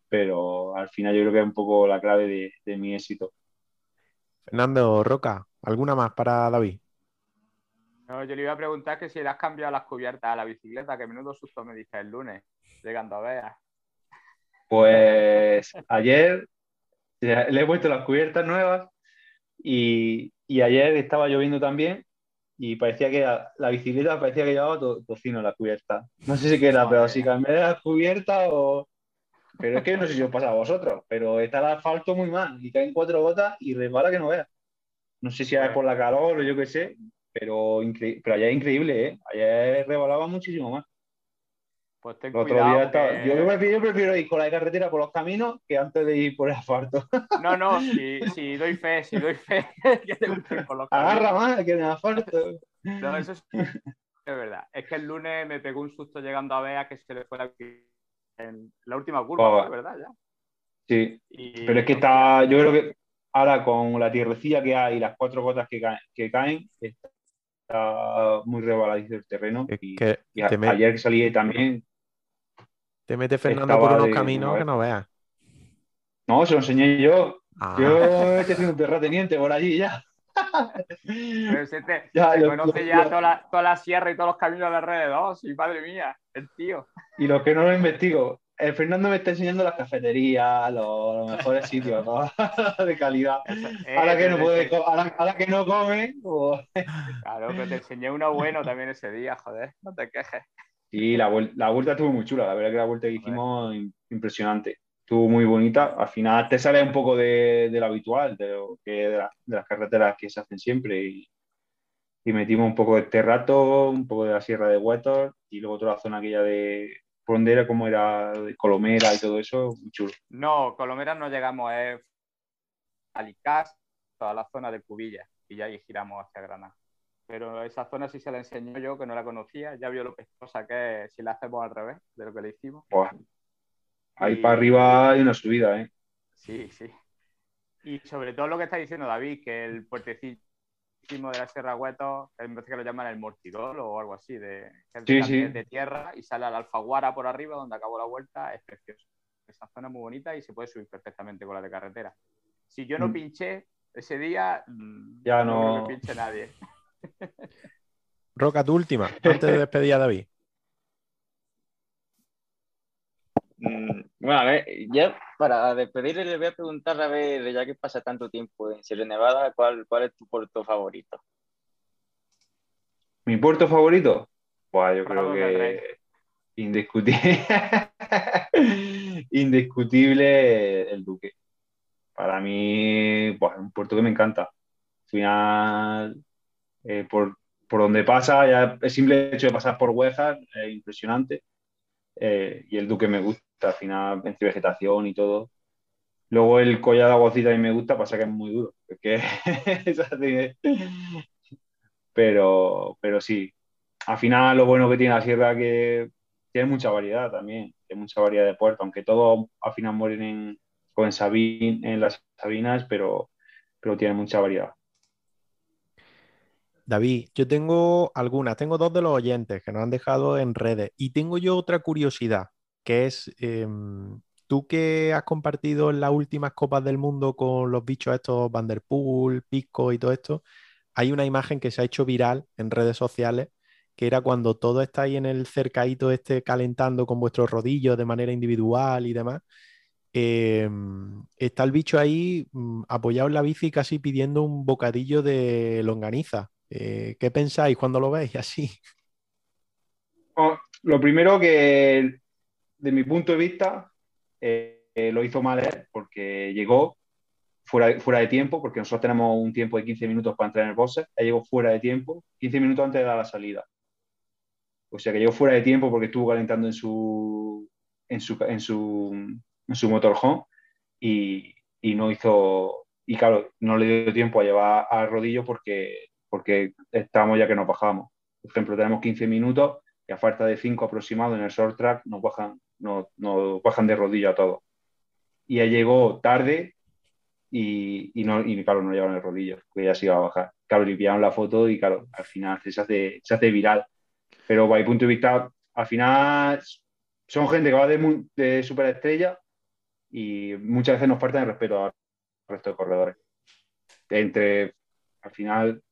pero al final yo creo que es un poco la clave de, mi éxito. Fernando Roca, ¿alguna más para David? No, yo le iba a preguntar que si le has cambiado las cubiertas a la bicicleta, que menudo susto me dice el lunes, llegando a ver. Pues ayer le he puesto las cubiertas nuevas y, y ayer estaba lloviendo también y parecía que la, bicicleta parecía que llevaba tocino en la cubierta. No sé si que era, pero si cambié la cubierta o... Pero es que no sé si os pasa a vosotros, pero está el asfalto muy mal y caen cuatro gotas y resbala que no veas. No sé si es por la calor o yo qué sé, pero, pero allá es increíble, ¿eh? Allá rebalaba muchísimo más. Pues ten otro día yo, prefiero, ir con la carretera por los caminos que antes de ir por el asfalto. No, no, si, doy fe, si doy fe que te por los caminos. Agarra más que en el asfalto. No, eso es, es, verdad. Es que el lunes me pegó un susto llegando a Bea que se le fue la, en la última curva, oh. ¿verdad? Ya. Sí, pero es que está, yo creo que ahora con la tierrecilla que hay y las cuatro gotas que, caen, que caen está muy rebaladizo el terreno. y, ayer que salí también te mete Fernando por unos caminos que no veas. No, se lo enseñé yo. Ah. Yo he sido un terrateniente por allí ya. Pero se, te, conoce ya toda, la, toda, la, sierra y todos los caminos de alrededor. Sí, madre mía, el tío. Y lo que no lo investigo. El Fernando me está enseñando las cafeterías, los, mejores sitios de calidad. ahora, que no puede, ahora, que no come. Pues. Claro, pero te enseñé uno bueno también ese día, joder, no te quejes. Sí, la, la, vuelta estuvo muy chula, la verdad que la vuelta que hicimos impresionante. Estuvo muy bonita. Al final te sale un poco de, lo habitual, de, lo que, de, las carreteras que se hacen siempre. Y, metimos un poco de Terrato, un poco de la Sierra de Huetor y luego toda la zona aquella de Frondera, como era de Colomera y todo eso, muy chulo. No, Colomera no llegamos, es Alicaz, toda la zona de Cubilla y ya ahí giramos hacia Granada pero esa zona sí se la enseñó yo, que no la conocía, ya vio lo pestosa que es si la hacemos al revés de lo que le hicimos. Ahí para arriba hay una subida, ¿eh? Sí, sí. Y sobre todo lo que está diciendo David, que el puertecito de la Sierra Hueto, vez de que lo llaman el Mortidol o algo así, de, de tierra y sale al Alfaguara por arriba, donde acabó la vuelta, es precioso. Esa zona es muy bonita y se puede subir perfectamente con la de carretera. Si yo no mm. pinché ese día, mm, ya no, no me pinche nadie. Roca, tu última, antes de despedir a David. Mm, bueno, a ver, ya para despedirle le voy a preguntar a ver, ya que pasa tanto tiempo en Sierra Nevada, ¿cuál, cuál es tu puerto favorito? ¿Mi puerto favorito? Pues yo creo que indiscutible, indiscutible el Duque. Para mí, pues, es un puerto que me encanta. Al final, eh, por, por, donde pasa, ya el simple hecho de pasar por Huejar es impresionante. Eh, y el Duque me gusta, al final, entre vegetación y todo. Luego el collado de aguacita a mí me gusta, pasa que es muy duro. pero, pero sí, al final lo bueno que tiene la sierra es que tiene mucha variedad también, tiene mucha variedad de puertos, aunque todos al final mueren en, en las Sabinas, pero, pero tiene mucha variedad. David, yo tengo algunas, tengo dos de los oyentes que nos han dejado en redes y tengo yo otra curiosidad, que es, em, tú que has compartido en las últimas copas del mundo con los bichos estos, Vanderpool, Pisco y todo esto, hay una imagen que se ha hecho viral en redes sociales, que era cuando todo ahí en el cercadito este calentando con vuestros rodillos de manera individual y demás. Em, está el bicho ahí mm, apoyado en la bici casi pidiendo un bocadillo de longaniza. Eh, ¿Qué pensáis cuando lo veis así? Lo primero que, de mi punto de vista, eh, eh, lo hizo mal porque llegó fuera, fuera de tiempo, porque nosotros tenemos un tiempo de 15 minutos para entrar en el boxe. Él llegó fuera de tiempo, 15 minutos antes de dar la salida. O sea que llegó fuera de tiempo porque estuvo calentando en su, en su, en su en su motorhome y, y no hizo, y claro, no le dio tiempo a llevar al rodillo porque, porque estábamos ya que nos bajamos. Por ejemplo, tenemos 15 minutos y a falta de 5 aproximados en el short track nos bajan, nos, bajan de rodillo a todos. Y él llegó tarde y, y, no, y claro, no llevaron el rodillo, que ya se iba a bajar. Claro, limpiaron la foto y claro, al final se hace, se hace viral. Pero para mi punto de vista, al final son gente que va de, de superestrella y muchas veces nos falta el respeto al resto de corredores. Entre, al final,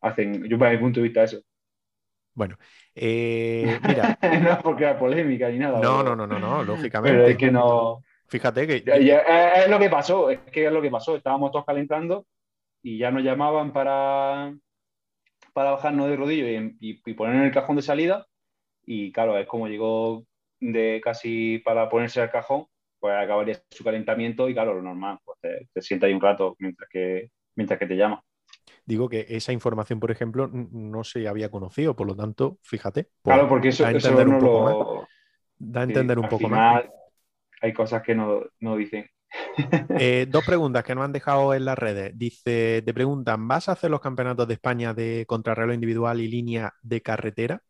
hacen, yo para mi punto de vista, eso. Bueno, eh, mira. no porque era polémica ni nada. No, no, no, no, no, lógicamente. Pero es que no. Fíjate que. es lo que pasó, es que es lo que pasó. Estábamos todos calentando y ya nos llamaban para, para bajarnos de rodillo y, y, poner en el cajón de salida. Y claro, es como llegó de casi para ponerse al cajón pues acabaría su calentamiento y claro, lo normal, pues te, te sienta ahí un rato mientras que, mientras que te llama. Digo que esa información, por ejemplo, no se había conocido, por lo tanto, fíjate. claro, porque eso, da a entender un poco más. Da a entender un poco más. Hay cosas que no, no dicen. Eh, dos preguntas que nos han dejado en las redes. Dice, te preguntan, ¿vas a hacer los campeonatos de España de contrarreloj individual y línea de carretera?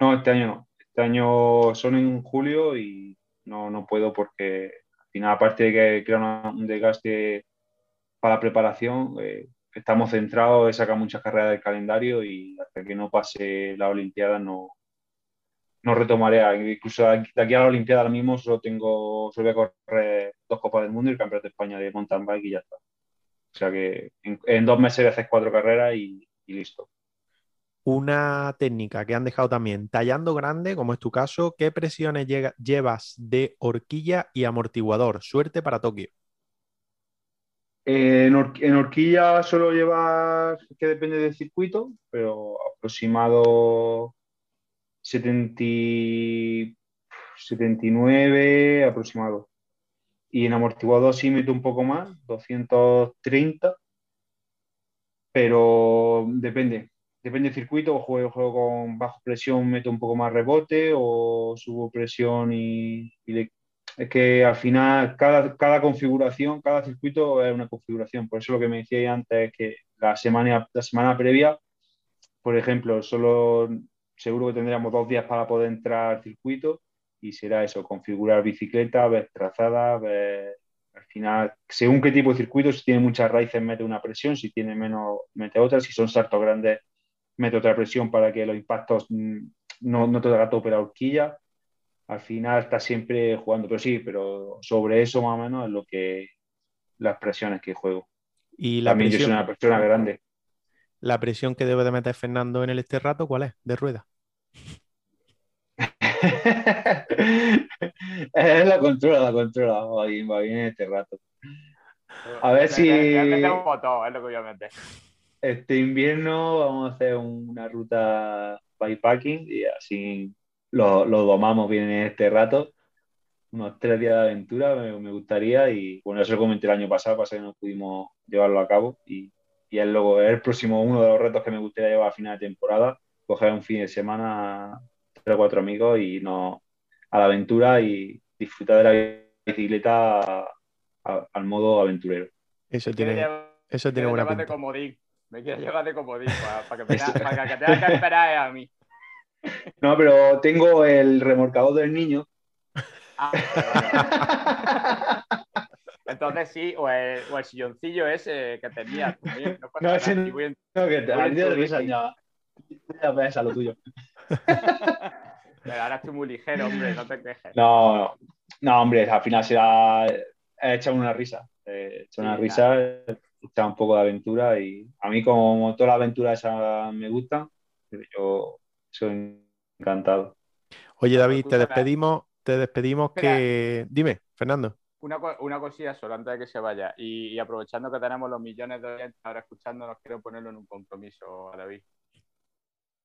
No, este año no. Este año son en julio y no, no puedo porque al final, aparte de que crea un desgaste para la preparación, eh, estamos centrados, he sacado muchas carreras del calendario y hasta que no pase la Olimpiada no, no retomaré. Incluso de aquí a la Olimpiada ahora mismo solo tengo, solo voy a correr dos Copas del Mundo y el Campeonato de España de mountain bike y ya está. O sea que en, dos meses haces cuatro carreras y listo una técnica que han dejado también, tallando grande, como es tu caso, ¿qué presiones llevas de horquilla y amortiguador? Suerte para Tokio. En, horquilla solo llevas, que depende del circuito, pero aproximado 70, 79 aproximado. Y en amortiguador sí meto un poco más, 230, pero depende depende del circuito, o juego, juego con bajo presión, meto un poco más rebote, o subo presión y, es que al final cada, cada, configuración, cada circuito es una configuración. Por eso lo que me decía antes es que la semana, la semana previa, por ejemplo, solo seguro que tendríamos dos días para poder entrar al circuito y será eso, configurar bicicleta, ver trazada, ver al final, según qué tipo de circuito, si tiene muchas raíces mete una presión, si tiene menos mete otra, si son saltos grandes mete otra presión para que los impactos mm, no, no te haga tope la horquilla. Al final está siempre jugando, pero sí, pero sobre eso más o menos es lo que las presiones que juego. Y la También yo soy una persona grande. ¿La presión que debe de meter Fernando en el este rato cuál es? ¿De rueda? la controla, la controla. Va bien, va bien este rato. A ver si. Este invierno vamos a hacer una ruta bikepacking y así lo, lo domamos bien en este rato. Unos tres días de aventura me, gustaría y bueno, eso lo comenté el año pasado, pasa que no pudimos llevarlo a cabo y, y es luego el próximo uno de los retos que me gustaría llevar a final de temporada, coger un fin de semana tres o cuatro amigos y no a la aventura y disfrutar de la bicicleta al modo aventurero. Eso tiene, eso tiene buena pinta. Me quiero llevar de comodín para, que, para que tenga que esperar a mí. No, pero tengo el remorcador del niño. Ah, entonces sí, o el, o el silloncillo ese que tenía. No, no ese no, no, que te ha de risa ya. Ya ves a lo tuyo. Pero ahora estoy muy ligero, hombre, no te quejes. No, no, no hombre, al final se ha echado una risa. He hecho una risa, he un poco de aventura y a mí como toda la aventura esa me gusta, yo soy encantado. Oye David, te despedimos, te despedimos que... Dime, Fernando. Una, una, cosilla solo antes de que se vaya y, aprovechando que tenemos los millones de oyentes ahora escuchándonos, quiero ponerlo en un compromiso a David.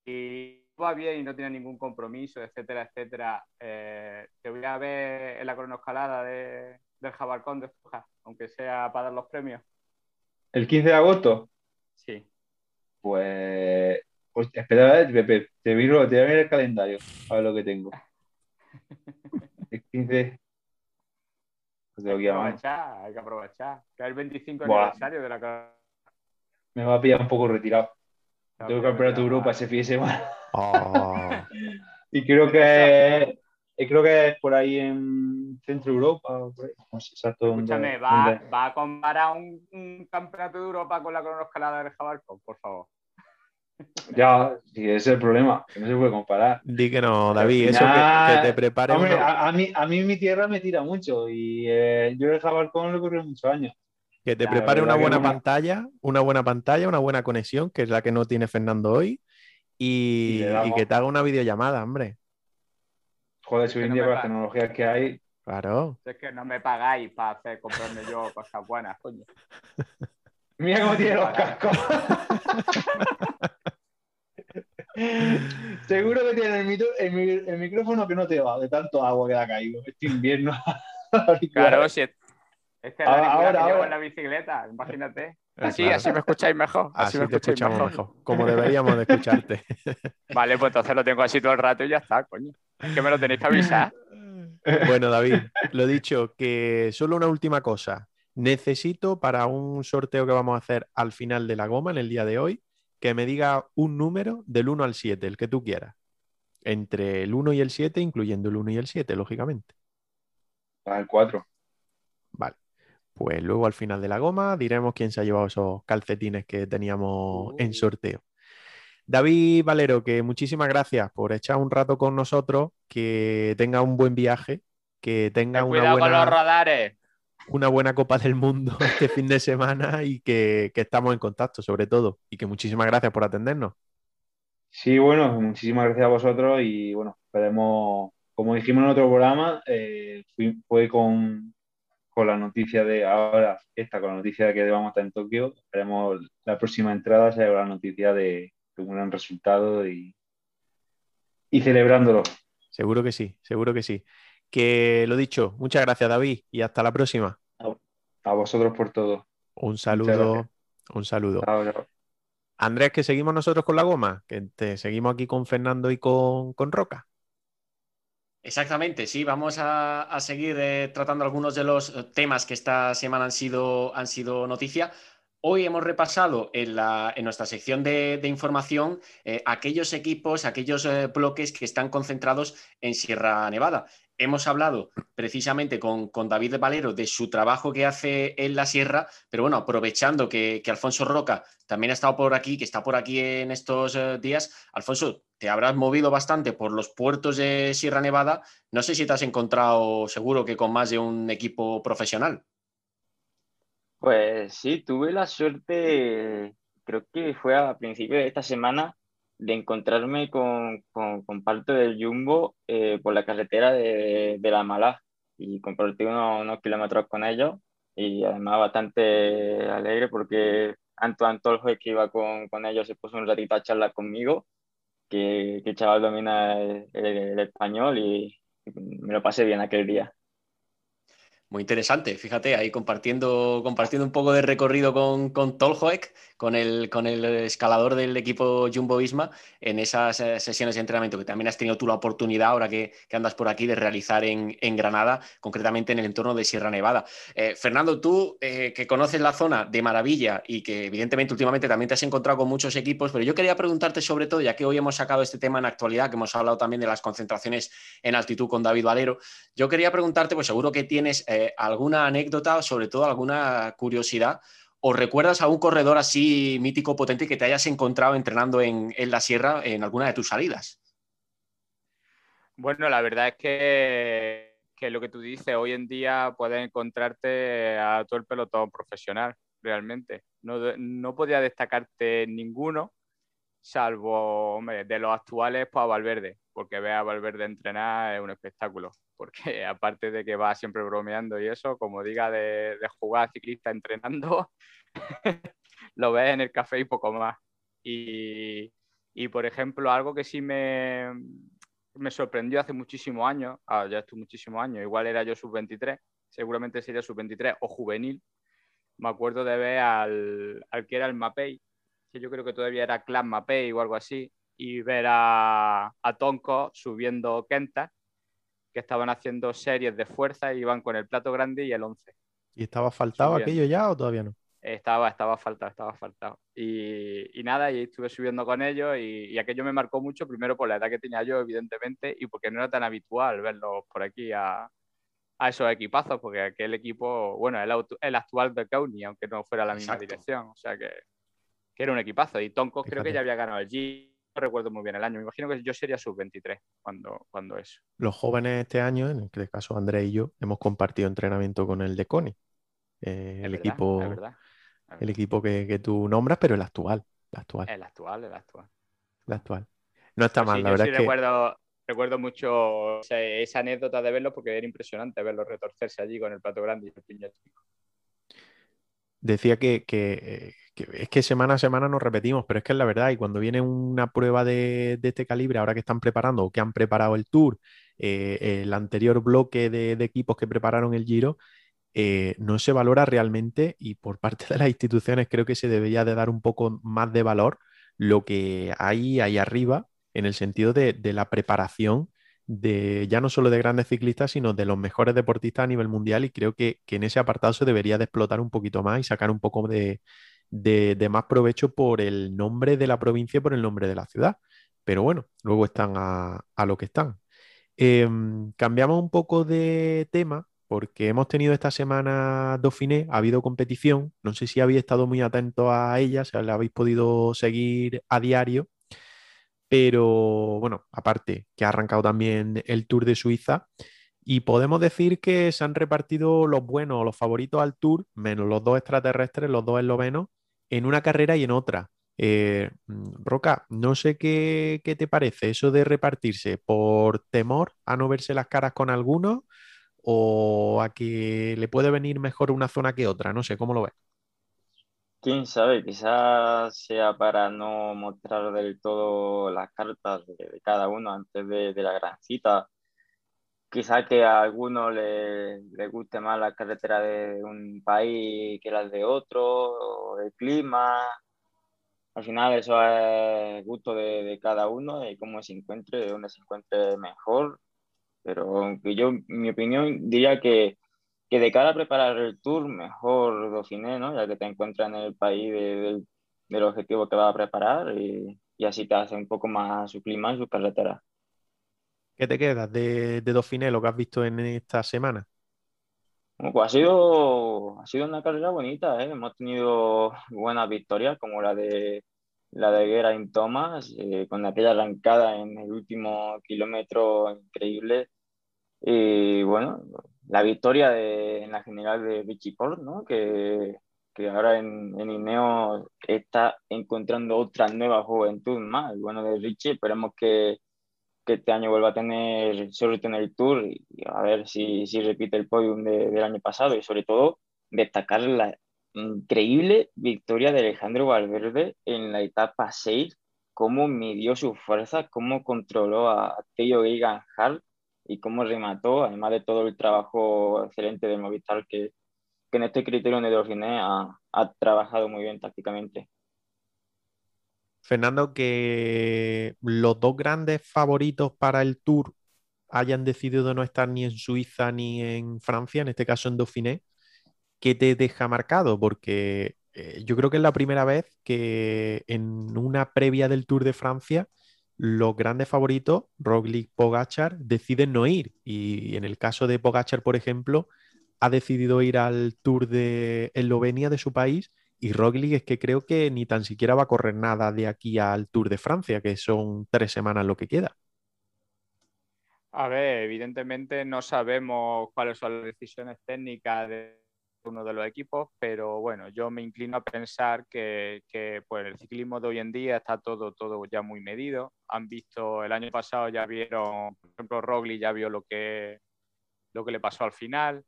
Y va bien y no tiene ningún compromiso, etcétera, etcétera, eh, te voy a ver en la cronoescalada de, del Jabalcón de Fuja, aunque sea para dar los premios. ¿El 15 de agosto? Sí. Pues espera, Pepe, te voy a ver el calendario, a ver lo que tengo. El 15. Pues hay, que aprovechar, hay que aprovechar. Que es el 25 aniversario de la Me va a pillar un poco retirado. Tengo que comprar tu Europa ese fin de semana. Oh. y creo que creo que es por ahí en Centro Europa. No sé exacto Escúchame, ¿va, ¿va, a comparar un, campeonato de Europa con la cronoescalada del Jabalcón, por favor? Ya, sí, ese es el problema, que no se puede comparar. Di que no, David, eso que, te prepare. a, mí, a mí mi tierra me tira mucho y eh, yo el Jabalcón lo he corrido muchos años. Que te prepare una buena pantalla, una buena pantalla, una buena conexión, que es la que no tiene Fernando hoy, y, que te haga una videollamada, hombre. Joder, si hoy en día con las tecnologías que hay. Claro. Es que no me pagáis para hacer comprarme yo cosas buenas, coño. Mira cómo tiene los cascos. Seguro que tiene el, micrófono que no te va de tanto agua que ha caído este invierno. claro, si este es ahora, que llevo en la bicicleta, imagínate. Así, así me escucháis mejor. Así, me te escuchamos mejor. Como deberíamos de escucharte. vale, pues entonces lo tengo así todo el rato y ya está, coño. Es que me lo tenéis que avisar. Bueno, David, lo dicho, que solo una última cosa. Necesito para un sorteo que vamos a hacer al final de la goma, en el día de hoy, que me diga un número del 1 al 7, el que tú quieras. Entre el 1 y el 7, incluyendo el 1 y el 7, lógicamente. Al 4. Vale. Pues luego al final de la goma diremos quién se ha llevado esos calcetines que teníamos en uh. sorteo. David Valero, que muchísimas gracias por echar un rato con nosotros, que tenga un buen viaje, que tenga una buena, una buena Copa del Mundo este fin de semana y que, estamos en contacto sobre todo. Y que muchísimas gracias por atendernos. Sí, bueno, muchísimas gracias a vosotros y bueno, esperemos, como dijimos en otro programa, eh, fue con, con la noticia de ahora, esta con la noticia de que vamos a estar en Tokio, esperemos la próxima entrada sea la noticia de, un gran resultado y, y celebrándolo. Seguro que sí, seguro que sí. Que lo dicho, muchas gracias David y hasta la próxima. A, vosotros por todo. Un saludo, un saludo. Andrés, que seguimos nosotros con la goma, que te seguimos aquí con Fernando y con, con Roca. Exactamente, sí, vamos a, seguir eh, tratando algunos de los eh, temas que esta semana han sido, han sido noticia. Hoy hemos repasado en, nuestra sección de, información eh, aquellos equipos, aquellos bloques que están concentrados en Sierra Nevada hemos hablado precisamente con, David Valero de su trabajo que hace en la sierra, pero bueno, aprovechando que, Alfonso Roca también ha estado por aquí, que está por aquí en estos eh, días, Alfonso, te habrás movido bastante por los puertos de Sierra Nevada. No sé si te has encontrado seguro que con más de un equipo profesional. Pues sí, tuve la suerte, creo que fue a principios de esta semana, de encontrarme con, con, parte del Jumbo eh, por la carretera de, de la Malá y compartí unos, unos, kilómetros con ellos y además bastante alegre porque Antoine Toljo que iba con, con, ellos se puso un ratito a charlar conmigo que, que el chaval domina el, el español y me lo pasé bien aquel día. Muy interesante, fíjate, ahí compartiendo, compartiendo un poco de recorrido con, con Tolhoek, con el, con el escalador del equipo Jumbo Visma, en esas eh, sesiones de entrenamiento que también has tenido tú la oportunidad, ahora que, andas por aquí, de realizar en, Granada, concretamente en el entorno de Sierra Nevada. Eh, Fernando, tú eh, que conoces la zona de maravilla y que evidentemente últimamente también te has encontrado con muchos equipos, pero yo quería preguntarte sobre todo, ya que hoy hemos sacado este tema en actualidad, que hemos hablado también de las concentraciones en altitud con David Valero, yo quería preguntarte, pues seguro que tienes alguna anécdota, sobre todo alguna curiosidad, o recuerdas a un corredor así mítico, potente que te hayas encontrado entrenando en, la sierra en alguna de tus salidas. Bueno, la verdad es que, que, lo que tú dices, hoy en día puedes encontrarte a todo el pelotón profesional, realmente. No, no podía destacarte ninguno, salvo de los actuales, pues a Valverde, porque ver a Valverde entrenar es un espectáculo, porque aparte de que va siempre bromeando y eso, como diga de, jugar ciclista entrenando, lo ves en el café y poco más. Y, por ejemplo, algo que sí me, me sorprendió hace muchísimos años, ah, ya estuve muchísimos años, igual era yo sub-23, seguramente sería sub-23 o juvenil, me acuerdo de ver al, al que era el Mapei, que yo creo que todavía era Clan Mapei o algo así, y ver a, a Tonko subiendo Kenta, que estaban haciendo series de fuerza y iban con el plato grande y el 11. ¿Y estaba faltado aquello ya o todavía no? Estaba, estaba faltado, estaba faltado. Y, y nada, y estuve subiendo con ellos y, y, aquello me marcó mucho, primero por la edad que tenía yo, evidentemente, y porque no era tan habitual verlos por aquí a, a esos equipazos, porque aquel equipo, bueno, el, el actual de County, aunque no fuera la misma dirección, o sea que que era un equipazo. Y Tonko creo que ya había ganado el G, recuerdo muy bien el año. Me imagino que yo sería sub-23 cuando, cuando eso. Los jóvenes este año, en este caso André y yo, hemos compartido entrenamiento con el de Coni. Eh, el, equipo, el equipo que, tú nombras, pero el actual. El actual. El actual, el actual. El actual. No está mal, la verdad es que... Recuerdo, recuerdo mucho esa, anécdota de verlo porque era impresionante verlo retorcerse allí con el plato grande y el piño chico. Decía que, que, es que semana a semana nos repetimos, pero es que es la verdad, y cuando viene una prueba de, este calibre, ahora que están preparando o que han preparado el Tour, eh, el anterior bloque de, equipos que prepararon el Giro, eh, no se valora realmente y por parte de las instituciones creo que se debería de dar un poco más de valor lo que hay ahí arriba en el sentido de, la preparación de ya no solo de grandes ciclistas, sino de los mejores deportistas a nivel mundial y creo que, que en ese apartado se debería de explotar un poquito más y sacar un poco de, de, más provecho por el nombre de la provincia y por el nombre de la ciudad. Pero bueno, luego están a, lo que están. Em, cambiamos un poco de tema porque hemos tenido esta semana Dauphiné, ha habido competición, no sé si habéis estado muy atentos a ella, si la habéis podido seguir a diario, pero bueno, aparte que ha arrancado también el Tour de Suiza y podemos decir que se han repartido los buenos, los favoritos al Tour, menos los dos extraterrestres, los dos eslovenos, en una carrera y en otra. Eh, mm, Roca, no sé qué, te parece eso de repartirse por temor a no verse las caras con algunos o a que le puede venir mejor una zona que otra. No sé, ¿cómo lo ves? Quién sabe, quizás sea para no mostrar del todo las cartas de, cada uno antes de, de la gran cita quizá que a algunos les le guste más la carretera de un país que las de otro, el clima. Al final eso es gusto de, de cada uno y cómo se encuentre, de dónde se encuentre mejor. Pero yo, mi opinión, diría que, que de cara a preparar el tour, mejor Dauphiné, ¿no? Ya que te encuentras en el país de, del objetivo que vas a preparar y, y así te hace un poco más su clima y su carretera. ¿Qué te quedas de, de Dauphiné, lo que has visto en esta semana? Pues ha sido, ha sido una carrera bonita, ¿eh? hemos tenido buenas victorias como la de la de Geraint Thomas, eh, con aquella arrancada en el último kilómetro increíble. Y bueno, la victoria de, en la general de Richie Port, ¿no? que, que ahora en, en Ineo está encontrando otra nueva juventud más. bueno de Richie, esperemos que, que este año vuelva a tener suerte en el Tour y, a ver si, si repite el podium del año pasado y sobre todo destacar la increíble victoria de Alejandro Valverde en la etapa 6, cómo midió su fuerza, cómo controló a Theo Egan Hart y cómo remató, además de todo el trabajo excelente de Movistar que, que en este criterio de ha, ha trabajado muy bien tácticamente. Fernando, que los dos grandes favoritos para el Tour hayan decidido no estar ni en Suiza ni en Francia, en este caso en Dauphiné, ¿qué te deja marcado? Porque eh, yo creo que es la primera vez que en una previa del Tour de Francia los grandes favoritos, Roglic, Pogachar, deciden no ir. Y en el caso de Pogachar, por ejemplo, ha decidido ir al Tour de Eslovenia de su país y Roglic es que creo que ni tan siquiera va a correr nada de aquí al Tour de Francia, que son tres semanas lo que queda. A ver, evidentemente no sabemos cuáles son las decisiones técnicas de uno de los equipos, pero bueno, yo me inclino a pensar que, pues, el ciclismo de hoy en día está todo, todo ya muy medido. Han visto, el año pasado ya vieron, por ejemplo, Roglic ya vio lo que, lo que le pasó al final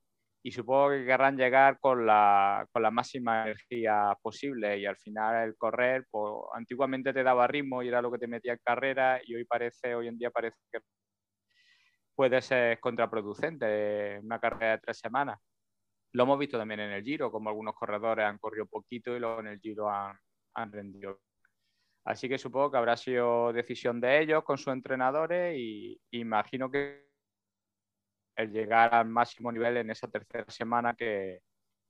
y supongo que querrán llegar con la, con la máxima energía posible y al final el correr, pues antiguamente te daba ritmo y era lo que te metía en carrera y hoy parece, hoy en día parece que puede ser contraproducente una carrera de tres semanas. Lo hemos visto también en el Giro, como algunos corredores han corrido poquito y luego en el Giro han, han rendido. Así que supongo que habrá sido decisión de ellos con sus entrenadores y imagino que el llegar al máximo nivel en esa tercera semana que,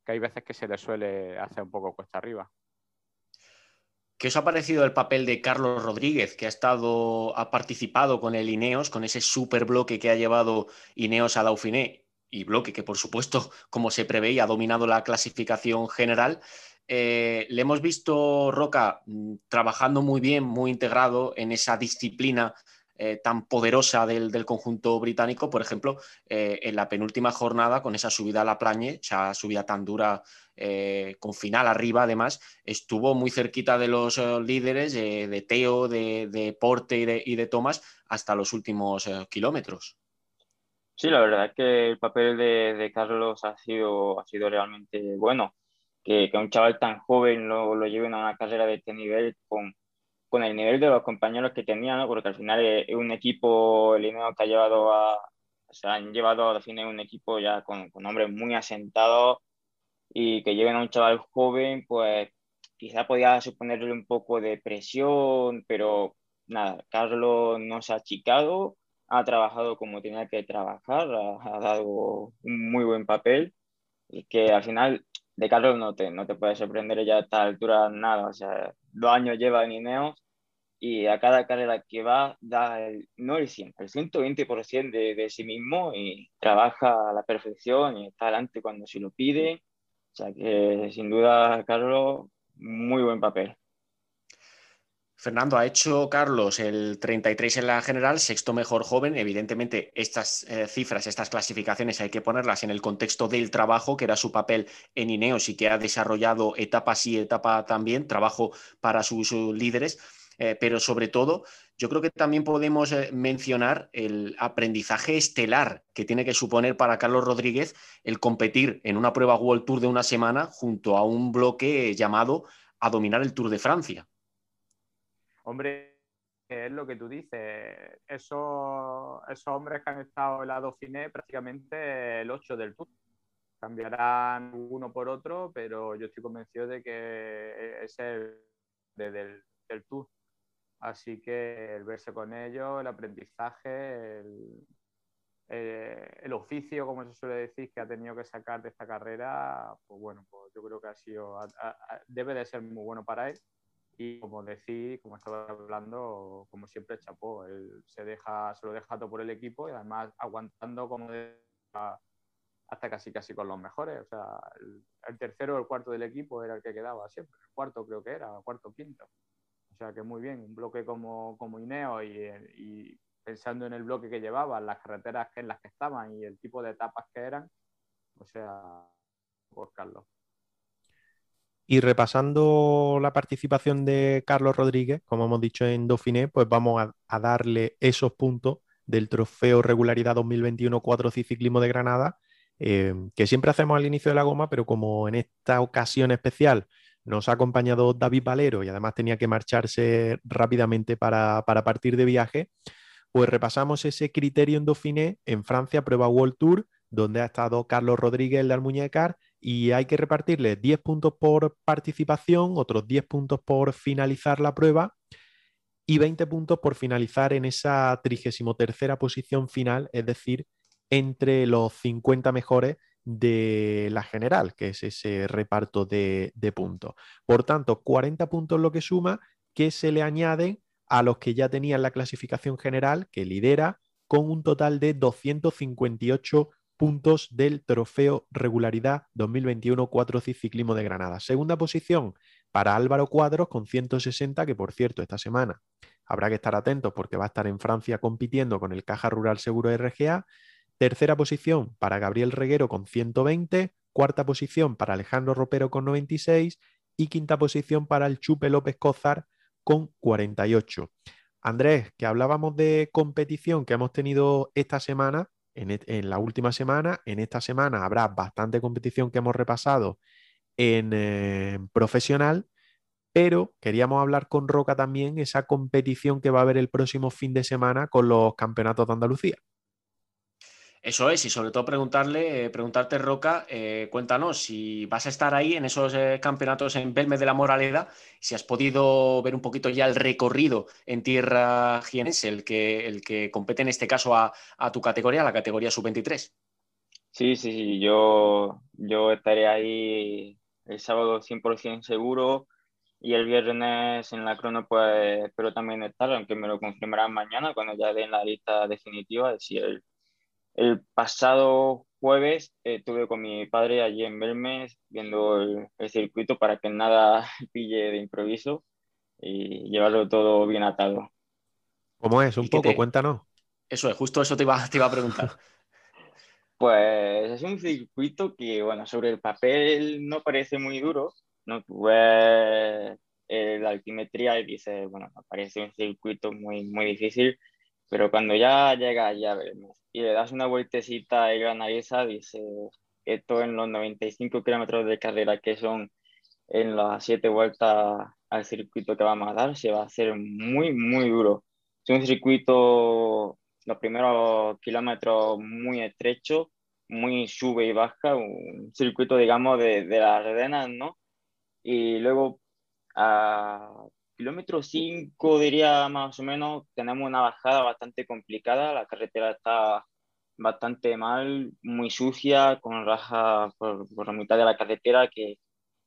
hay veces que se le suele hacer un poco cuesta arriba. ¿Qué os ha parecido el papel de Carlos Rodríguez, que ha estado, ha participado con el Ineos, con ese super bloque que ha llevado Ineos a Dauphiné y bloque que, por supuesto, como se preveía, ha dominado la clasificación general? Eh, le hemos visto, Roca, mm, trabajando muy bien, muy integrado en esa disciplina eh, tan poderosa del, conjunto británico, por ejemplo, eh, en la penúltima jornada, con esa subida a la plañe, esa subida tan dura con final arriba, además, estuvo muy cerquita de los líderes de Teo, de, Porte y de, y de, Thomas hasta los últimos kilómetros. Sí, la verdad es que el papel de, Carlos ha sido, ha sido realmente bueno. Que, un chaval tan joven lo, lo lleven a una carrera de este nivel con, con el nivel de los compañeros que tenía, ¿no? porque al final es un equipo, el que ha llevado a, o sea, han llevado al final un equipo ya con, con hombres muy asentados y que lleguen a un chaval joven, pues quizá podía suponerle un poco de presión, pero nada, Carlos no se ha achicado, ha trabajado como tenía que trabajar, ha, dado un muy buen papel y que al final de Carlos no te, no te puede sorprender ya a esta altura nada, o sea, dos años lleva en Ineos y a cada carrera que va da el, no el 100, el 120% de, de sí mismo y trabaja a la perfección y está adelante cuando se lo pide. O sea que sin duda, Carlos, muy buen papel. Fernando, ha hecho Carlos el 33 en la general, sexto mejor joven. Evidentemente, estas eh, cifras, estas clasificaciones hay que ponerlas en el contexto del trabajo, que era su papel en Ineos y que ha desarrollado etapa sí, etapa también, trabajo para sus líderes. Eh, pero sobre todo yo creo que también podemos eh, mencionar el aprendizaje estelar que tiene que suponer para Carlos Rodríguez el competir en una prueba World Tour de una semana junto a un bloque llamado a dominar el Tour de Francia. Hombre, es lo que tú dices, esos, esos hombres que han estado en la Dauphiné prácticamente el 8 del Tour cambiarán uno por otro, pero yo estoy convencido de que es el del, del Tour. Así que el verse con ellos, el aprendizaje, eh, el, oficio, como se suele decir, que ha tenido que sacar de esta carrera, pues bueno, pues yo creo que ha sido, debe de ser muy bueno para él. Y como decís, como estaba hablando, como siempre chapó, él se deja, se lo deja todo por el equipo y además aguantando como de, hasta casi casi con los mejores. O sea, el, el, tercero o el cuarto del equipo era el que quedaba siempre. El cuarto creo que era, cuarto quinto. O sea que muy bien, un bloque como, como Ineo y, pensando en el bloque que llevaban, las carreteras en las que estaban y el tipo de etapas que eran, o sea, por Carlos. Y repasando la participación de Carlos Rodríguez, como hemos dicho en Dauphiné, pues vamos a, darle esos puntos del trofeo regularidad 2021 4 Ciclismo de Granada, eh, que siempre hacemos al inicio de la goma, pero como en esta ocasión especial nos ha acompañado David Valero y además tenía que marcharse rápidamente para, partir de viaje. Pues repasamos ese criterio en Dauphiné en Francia, prueba World Tour, donde ha estado Carlos Rodríguez, el de Almuñécar, y hay que repartirle 10 puntos por participación, otros 10 puntos por finalizar la prueba y 20 puntos por finalizar en esa 33 posición final, es decir, entre los 50 mejores de la general, que es ese reparto de, puntos. Por tanto, 40 puntos lo que suma que se le añaden a los que ya tenían la clasificación general, que lidera, con un total de 258 puntos del Trofeo Regularidad 2021 4 Ciclismo de Granada. Segunda posición para Álvaro Cuadros con 160, que por cierto esta semana habrá que estar atentos porque va a estar en Francia compitiendo con el Caja Rural Seguro RGA. Tercera posición para Gabriel Reguero con 120, cuarta posición para Alejandro Ropero con 96 y quinta posición para el Chupe López Cozar con 48. Andrés, que hablábamos de competición que hemos tenido esta semana, e, en, la última semana, en esta semana habrá bastante competición que hemos repasado en eh, profesional, pero queríamos hablar con Roca también esa competición que va a haber el próximo fin de semana con los campeonatos de Andalucía. Eso es, y sobre todo preguntarle, eh, preguntarte, Roca, eh, cuéntanos si vas a estar ahí en esos eh, campeonatos en Belme de la Moraleda, si has podido ver un poquito ya el recorrido en tierra jienense, el que, el que compete en este caso a, tu categoría, la categoría sub-23. Sí, sí, sí, yo, yo estaré ahí el sábado 100% seguro y el viernes en la crono pues espero también estar, aunque me lo confirmarán mañana cuando ya den la lista definitiva, si el el pasado jueves eh, estuve con mi padre allí en Belmes viendo el, circuito para que nada pille de improviso y llevarlo todo bien atado. ¿Cómo es? Un poco, cuéntanos. Eso es, justo eso te iba, te iba a preguntar. pues es un circuito que, bueno, sobre el papel no parece muy duro, ¿no? Tú la altimetría y dices, bueno, parece un circuito muy, muy difícil, pero cuando ya llega ya y le das una vueltecita y analiza, dice, esto en los 95 kilómetros de carrera que son en las siete vueltas al circuito que vamos a dar, se va a hacer muy, muy duro. Es un circuito, los primeros kilómetros muy estrecho, muy sube y baja, un circuito, digamos, de, de las redenas, ¿no? Y luego a kilómetro 5 diría más o menos, tenemos una bajada bastante complicada, la carretera está bastante mal, muy sucia, con raja por, por la mitad de la carretera que,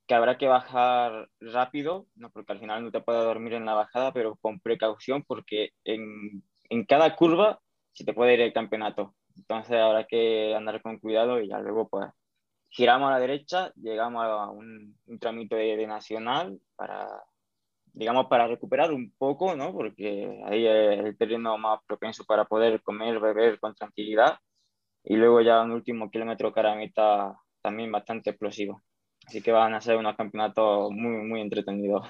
que, habrá que bajar rápido, ¿no? porque al final no te puedes dormir en la bajada, pero con precaución porque en, en cada curva se te puede ir el campeonato. Entonces habrá que andar con cuidado y ya luego pues giramos a la derecha, llegamos a un, un trámite de, de nacional para digamos, para recuperar un poco, ¿no? Porque ahí es el terreno más propenso para poder comer, beber con tranquilidad. Y luego ya un último kilómetro caramita también bastante explosivo. Así que van a ser unos campeonatos muy, muy entretenidos.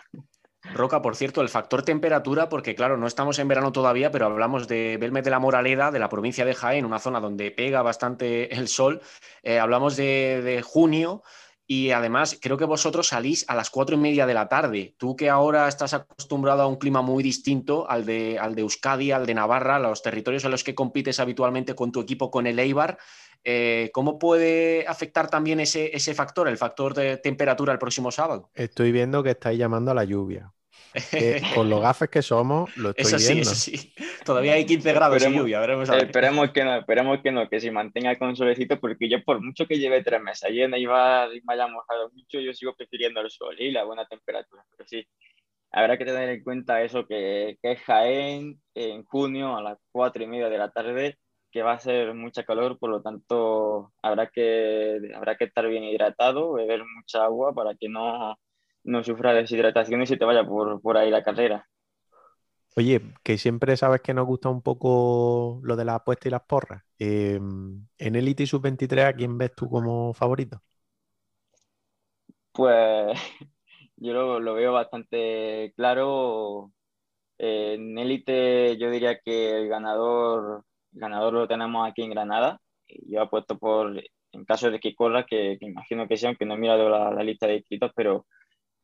Roca, por cierto, el factor temperatura, porque claro, no estamos en verano todavía, pero hablamos de Belme de la Moraleda, de la provincia de Jaén, una zona donde pega bastante el sol. Eh, hablamos de, de junio, y además, creo que vosotros salís a las cuatro y media de la tarde. Tú que ahora estás acostumbrado a un clima muy distinto al de, al de Euskadi, al de Navarra, los territorios en los que compites habitualmente con tu equipo, con el Eibar, eh, ¿cómo puede afectar también ese, ese factor, el factor de temperatura el próximo sábado? Estoy viendo que estáis llamando a la lluvia. Con los gafes que somos, lo estoy eso sí, Eso sí, Todavía hay 15 grados de lluvia, veremos Esperemos que no, esperemos que no, que se mantenga con solecito, porque yo por mucho que lleve tres meses allí en Eibar y me haya mojado mucho, yo sigo prefiriendo el sol y la buena temperatura. Pero sí, habrá que tener en cuenta eso, que, que es Jaén en junio a las cuatro y media de la tarde, que va a ser mucha calor, por lo tanto habrá que, habrá que estar bien hidratado, beber mucha agua para que no no sufra deshidratación y se te vaya por, por ahí la carrera. Oye, que siempre sabes que nos gusta un poco lo de la apuesta y las porras. Em, en Elite y Sub-23, ¿a quién ves tú como favorito? Pues yo lo, veo bastante claro. en Elite yo diría que el ganador, ganador lo tenemos aquí en Granada. Yo apuesto por, en caso de que corra, que, imagino que sea, aunque no he mirado la, la lista de inscritos, pero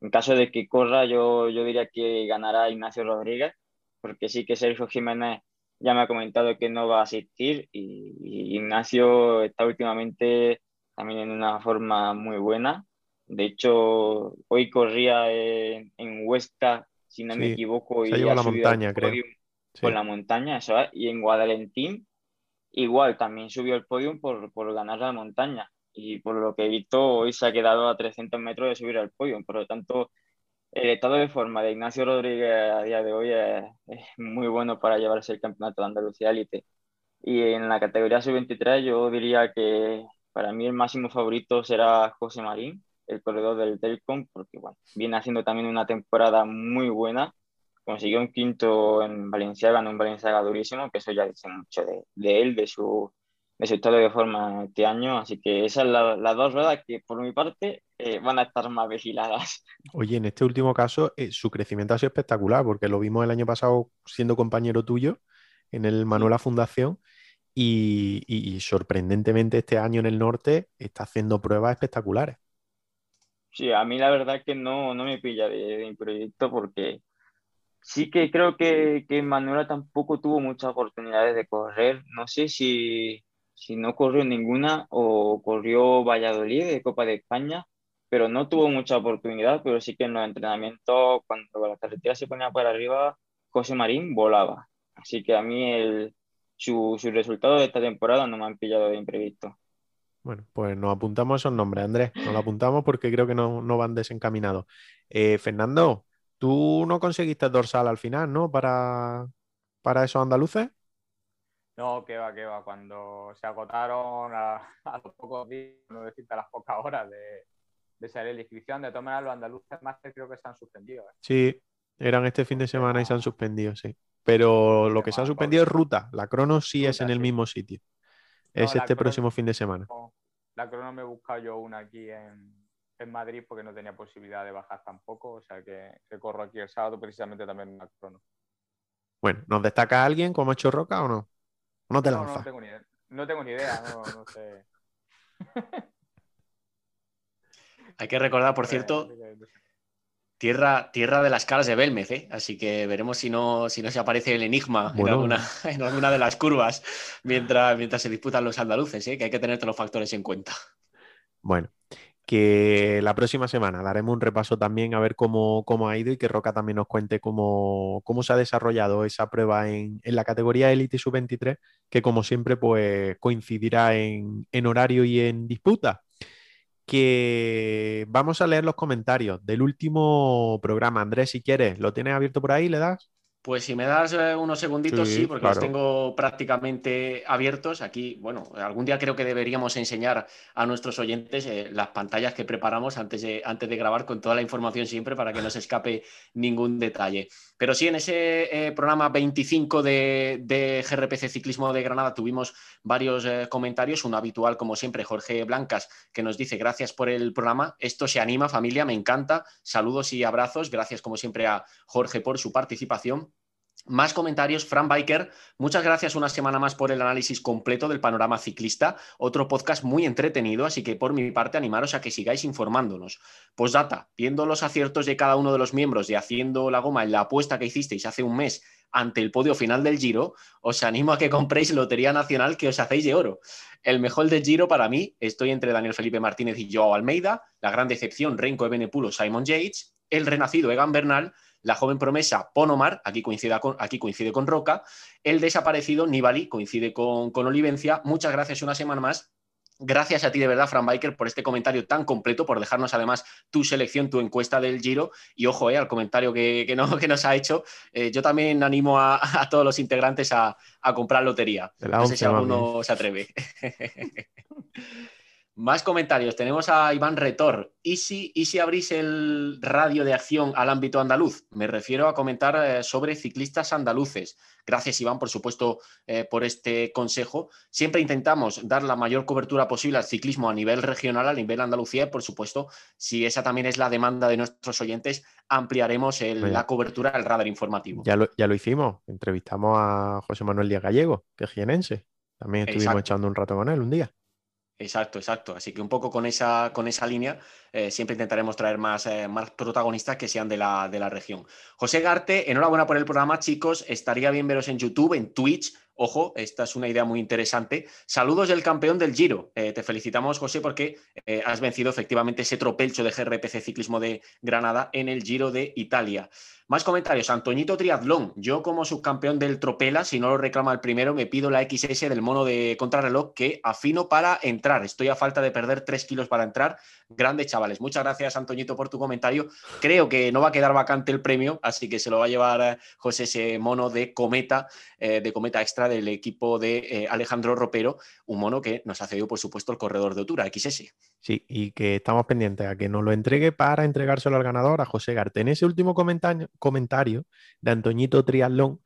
en caso de que corra, yo, yo diría que ganará Ignacio Rodríguez, porque sí que Sergio Jiménez ya me ha comentado que no va a asistir y, Ignacio está últimamente también en una forma muy buena. De hecho, hoy corría en, Huesca, si no me equivoco, y se la montaña, creo. Con la montaña, eso y en Guadalentín igual también subió el podio por, por ganar la montaña y por lo que he visto hoy se ha quedado a 300 metros de subir al podio. Por lo tanto, el estado de forma de Ignacio Rodríguez a día de hoy es, muy bueno para llevarse el campeonato de Andalucía Elite. Y en la categoría sub-23 yo diría que para mí el máximo favorito será José Marín, el corredor del Telcom, porque bueno, viene haciendo también una temporada muy buena. Consiguió un quinto en Valenciaga, en un Valenciaga durísimo, que eso ya dice mucho de, de él, de su, estado de forma este año. Así que esas son las dos ruedas que por mi parte eh, van a estar más vigiladas. Oye, en este último caso, eh, su crecimiento ha sido espectacular, porque lo vimos el año pasado siendo compañero tuyo en el Manuela Fundación y, sorprendentemente este año en el norte está haciendo pruebas espectaculares. Sí, a mí la verdad que no, no me pilla de, proyecto porque sí que creo que, que Manuela tampoco tuvo muchas oportunidades de correr. No sé si, si no corrió ninguna o corrió Valladolid de Copa de España, pero no tuvo mucha oportunidad, pero sí que en los entrenamientos, cuando la carretera se ponía para arriba, José Marín volaba. Así que a mí el, su, su resultado de esta temporada no me han pillado de imprevisto. Bueno, pues nos apuntamos esos nombres, Andrés. Nos lo apuntamos porque creo que no, van desencaminados. Eh, Fernando, tú no conseguiste dorsal al final, ¿no? Para, para esos andaluces. No, que va, que va. Cuando se agotaron a, los pocos días, no decirte a las pocas horas de, de salir la inscripción, de tomar los andaluces más creo que se han suspendido. ¿eh? Sí, eran este fin de semana y se han suspendido, sí. Pero lo que se ha suspendido es ruta. La crono sí es en el mismo sitio. es este próximo fin de semana. La crono me he buscado yo una aquí en, Madrid porque no tenía posibilidad de bajar tampoco. O sea que, corro aquí el sábado precisamente también en la crono. Bueno, ¿nos destaca alguien como ha hecho Roca o no? ¿O no te lanzas? No, tengo ni idea. No tengo ni idea, no sé. Hay que recordar, por cierto, Tierra, tierra de las caras de Belmez, ¿eh? así que veremos si no, si no se aparece el enigma en, alguna, en, alguna, de las curvas mientras, mientras se disputan los andaluces, ¿eh? que hay que tener todos los factores en cuenta. Bueno, la próxima semana daremos un repaso también a ver cómo, ha ido y que Roca también nos cuente cómo, cómo se ha desarrollado esa prueba en, la categoría Elite Sub-23, que como siempre pues coincidirá en, en horario y en disputa que vamos a leer los comentarios del último programa. Andrés, si quieres, ¿lo tienes abierto por ahí? ¿Le das? Pues si me das eh, unos segunditos, sí, porque los tengo prácticamente abiertos. Aquí, bueno, algún día creo que deberíamos enseñar a nuestros oyentes eh, las pantallas que preparamos antes de, antes de grabar con toda la información siempre para que no se escape ningún detalle. Pero sí, en ese eh, programa 25 de, de, GRPC Ciclismo de Granada tuvimos varios comentarios. Uno habitual, como siempre, Jorge Blancas, que nos dice gracias por el programa. Esto se anima, familia, me encanta. Saludos y abrazos. Gracias, como siempre, a Jorge por su participación. Más comentarios, Fran Biker, muchas gracias una semana más por el análisis completo del panorama ciclista, otro podcast muy entretenido, así que por mi parte animaros a que sigáis informándonos. Postdata, viendo los aciertos de cada uno de los miembros de Haciendo la Goma en la apuesta que hicisteis hace un mes ante el podio final del Giro, os animo a que compréis Lotería Nacional que os hacéis de oro. El mejor del Giro para mí, estoy entre Daniel Felipe Martínez y Joao Almeida, la gran decepción Renko Ebenepulo, Simon Yates, el renacido Egan Bernal la joven promesa Ponomar, aquí coincide con, aquí coincide con Roca, el desaparecido Nibali, coincide con, con Olivencia. Muchas gracias una semana más Gracias a ti de verdad, Fran Biker, por este comentario tan completo, por dejarnos además tu selección, tu encuesta del Giro. Y ojo eh, al comentario que, no, que nos ha hecho. Eh, yo también animo a, todos los integrantes a, comprar lotería. No sé si alguno se atreve. Más comentarios. Tenemos a Iván Retor. ¿Y si, ¿Y si abrís el radio de acción al ámbito andaluz? Me refiero a comentar eh, sobre ciclistas andaluces. Gracias, Iván, por supuesto, eh, por este consejo. Siempre intentamos dar la mayor cobertura posible al ciclismo a nivel regional, a nivel Andalucía. Y, por supuesto, si esa también es la demanda de nuestros oyentes, ampliaremos la cobertura del radar informativo. Ya lo, ya lo hicimos. Entrevistamos a José Manuel Díaz Gallego, que es jienense. También estuvimos echando un rato con él un día. Exacto, exacto. Así que un poco con esa, con esa línea eh, siempre intentaremos traer más, eh, más protagonistas que sean de la, de la, región. José Garte, enhorabuena por el programa, chicos. Estaría bien veros en YouTube, en Twitch. Ojo, esta es una idea muy interesante. Saludos del campeón del Giro. Eh, te felicitamos, José, porque has vencido efectivamente ese tropelcho de GRPC Ciclismo de Granada en el Giro de Italia. Más comentarios. Antoñito Triatlón. Yo, como subcampeón del Tropela, si no lo reclama el primero, me pido la XS del mono de contrarreloj que afino para entrar. Estoy a falta de perder 3 kilos para entrar. Grande, chavales. Muchas gracias, Antoñito, por tu comentario. Creo que no va a quedar vacante el premio, así que se lo va a llevar eh, José ese mono de Cometa, eh, de Cometa Extra del equipo de eh, Alejandro Ropero, un mono que nos ha cedido, por supuesto, el corredor de Otura, XS. Sí, y que estamos pendientes a que nos lo entregue para entregárselo al ganador, a José Garte. En ese último comentario, comentario de Antoñito Triatlón,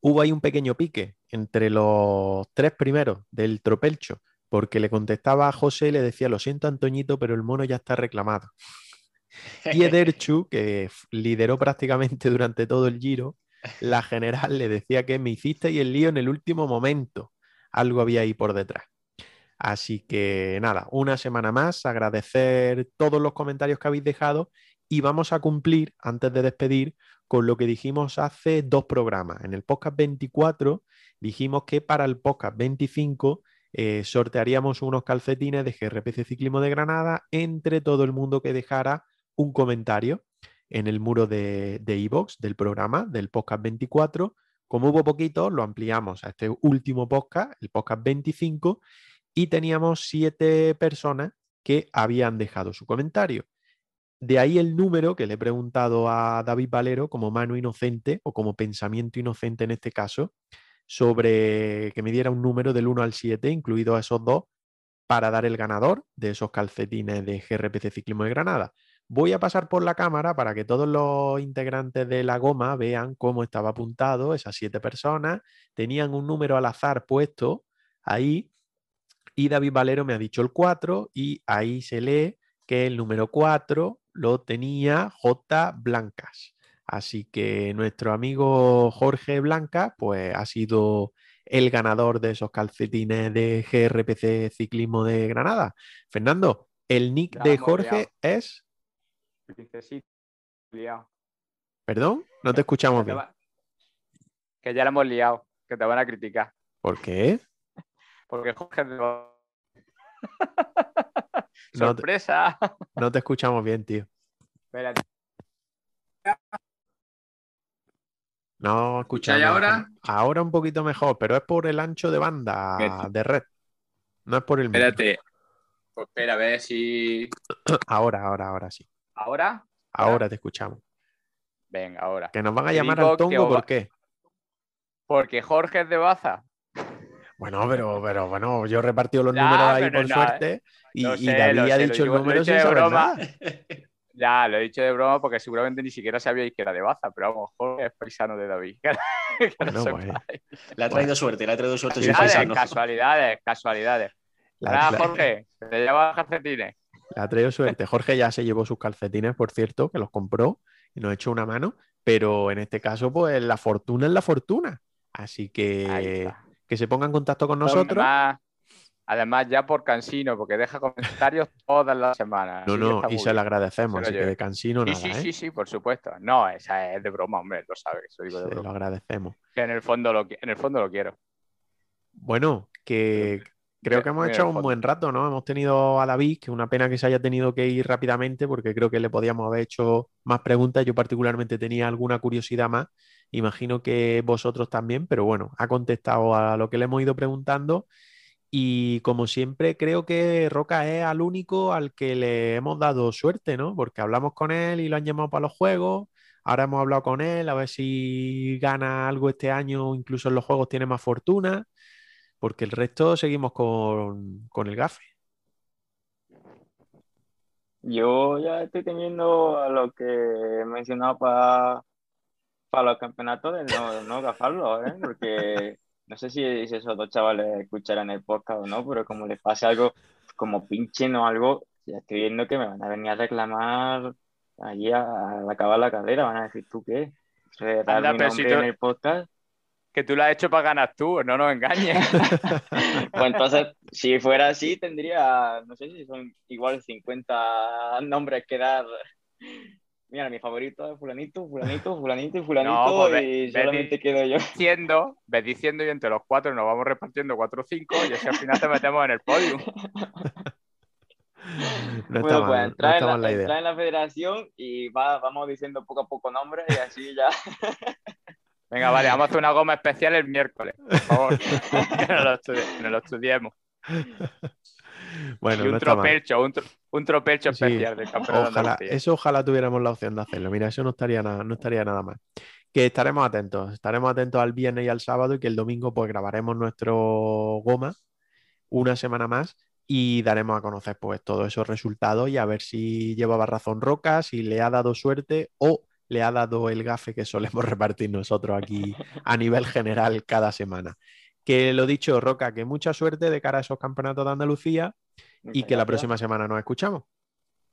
hubo ahí un pequeño pique entre los tres primeros del Tropelcho, porque le contestaba a José y le decía, lo siento Antoñito, pero el mono ya está reclamado. Y Ederchu, que lideró prácticamente durante todo el giro, la general le decía que me hiciste y el lío en el último momento. Algo había ahí por detrás. Así que nada, una semana más, agradecer todos los comentarios que habéis dejado y vamos a cumplir, antes de despedir, con lo que dijimos hace dos programas. En el podcast 24 dijimos que para el podcast 25 eh, sortearíamos unos calcetines de GRPC Ciclismo de Granada entre todo el mundo que dejara un comentario en el muro de iVoox del programa, del podcast 24. Como hubo poquito, lo ampliamos a este último podcast, el podcast 25, y teníamos siete personas que habían dejado su comentario. De ahí el número que le he preguntado a David Valero como mano inocente o como pensamiento inocente en este caso, sobre que me diera un número del 1 al 7, incluido a esos dos, para dar el ganador de esos calcetines de GRPC Ciclismo de Granada. Voy a pasar por la cámara para que todos los integrantes de la goma vean cómo estaba apuntado esas siete personas. Tenían un número al azar puesto ahí y David Valero me ha dicho el 4 y ahí se lee que el número 4 lo tenía J. Blancas. Así que nuestro amigo Jorge Blanca pues ha sido el ganador de esos calcetines de GRPC Ciclismo de Granada. Fernando, el nick de Jorge es ¿Perdón? No te escuchamos bien. Que ya lo hemos liado, que te van a criticar. ¿Por qué? Porque Jorge Sorpresa. No te, escuchamos bien, tío. Espérate. No escuchamos. ahora? Ahora un poquito mejor, pero es por el ancho de banda de red. No es por el Espérate. Pues espera, a ver si. Ahora, ahora, ahora sí. ¿Ahora? Ahora te escuchamos. Venga, ahora. Que nos van a llamar al tongo, ¿por qué? Porque Jorge es de Baza. Bueno, pero, pero bueno, yo he repartido los números ahí por suerte y, David ha dicho el número sin saber nada. Ya, lo he dicho de broma porque seguramente ni siquiera sabíais que era de Baza, pero vamos, Jorge es paisano de David. no pues, le ha traído suerte, le ha traído suerte. Casualidades, casualidades, casualidades. La, Jorge, te llevas calcetines. Le ha traído suerte. Jorge ya se llevó sus calcetines, por cierto, que los compró y nos echó una mano, pero en este caso, pues la fortuna es la fortuna. Así que que se ponga en contacto con nosotros. Además, ya por Cansino, porque deja comentarios todas las semanas. No, no, y se lo agradecemos, así que de Cansino sí, nada. Sí, ¿eh? sí, sí, por supuesto. No, esa es de broma, hombre, lo sabes. Eso digo de se lo agradecemos. Que en el, fondo lo, en el fondo lo quiero. Bueno, que creo que hemos hecho un buen rato, ¿no? Hemos tenido a David, que una pena que se haya tenido que ir rápidamente, porque creo que le podíamos haber hecho más preguntas. Yo particularmente tenía alguna curiosidad más Imagino que vosotros también, pero bueno, ha contestado a lo que le hemos ido preguntando. Y como siempre, creo que Roca es al único al que le hemos dado suerte, ¿no? Porque hablamos con él y lo han llamado para los juegos. Ahora hemos hablado con él a ver si gana algo este año, incluso en los juegos tiene más fortuna, porque el resto seguimos con, con el gafe. Yo ya estoy teniendo a lo que he mencionado para para los campeonatos de no, no gafarlo, ¿eh? Porque no sé si, esos dos chavales escucharán el podcast o no, pero como les pase algo como pinchen o algo, ya estoy viendo que me van a venir a reclamar allí a, acabar la carrera, van a decir, ¿tú qué? Anda, mi en el podcast que tú lo has hecho para ganar tú, no nos engañes. pues entonces, si fuera así, tendría, no sé si son igual 50 nombres que dar mira, mi favorito es fulanito, fulanito, fulanito y fulanito pues y solamente quedo yo. Diciendo, ves diciendo y entre los cuatro nos vamos repartiendo cuatro o cinco y así al final te metemos en el podio. No bueno, pues entrar, en la, entrar en la federación y va, vamos diciendo poco a poco nombres y así ya. Venga, vale, vamos a hacer una goma especial el miércoles, por favor. que nos lo, estudiemos. Bueno, y un tropelcho, un, especial del campeonato. Ojalá, eso ojalá tuviéramos la opción de hacerlo. Mira, eso no estaría nada, no estaría nada mal. Que estaremos atentos, estaremos atentos al viernes y al sábado y que el domingo pues grabaremos nuestro goma una semana más y daremos a conocer pues todos esos resultados y a ver si llevaba razón Roca, si le ha dado suerte o le ha dado el gafe que solemos repartir nosotros aquí a nivel general cada semana. Que lo dicho, Roca, que mucha suerte de cara a esos campeonatos de Andalucía y que la próxima semana nos escuchamos.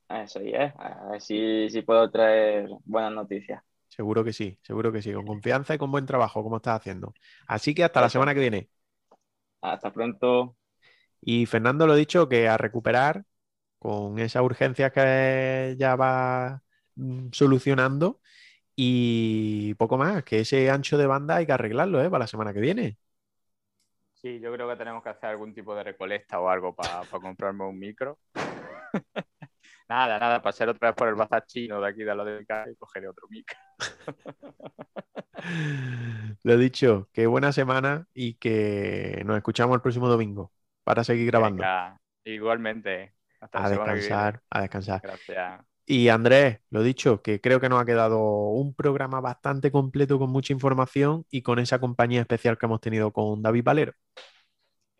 Eso ya, a ver si, puedo traer buenas noticias. Seguro que sí, seguro que sí, con confianza y con buen trabajo, como estás haciendo. Así que hasta la semana que viene. Hasta pronto. Y Fernando lo dicho, que a recuperar con esa urgencia que ya va mm, solucionando y poco más, que ese ancho de banda hay que arreglarlo ¿eh? para la semana que viene. Sí, yo creo que tenemos que hacer algún tipo de recolecta o algo para comprarme un micro. nada, nada, pasar otra vez por el bazar chino de aquí de lo del y cogeré otro micro. lo dicho, que buena semana y que nos escuchamos el próximo domingo para seguir grabando. igualmente. Hasta a descansar, a descansar. Gracias. Y Andrés, lo dicho, que creo que nos ha quedado un programa bastante completo con mucha información y con esa compañía especial que hemos tenido con David Valero.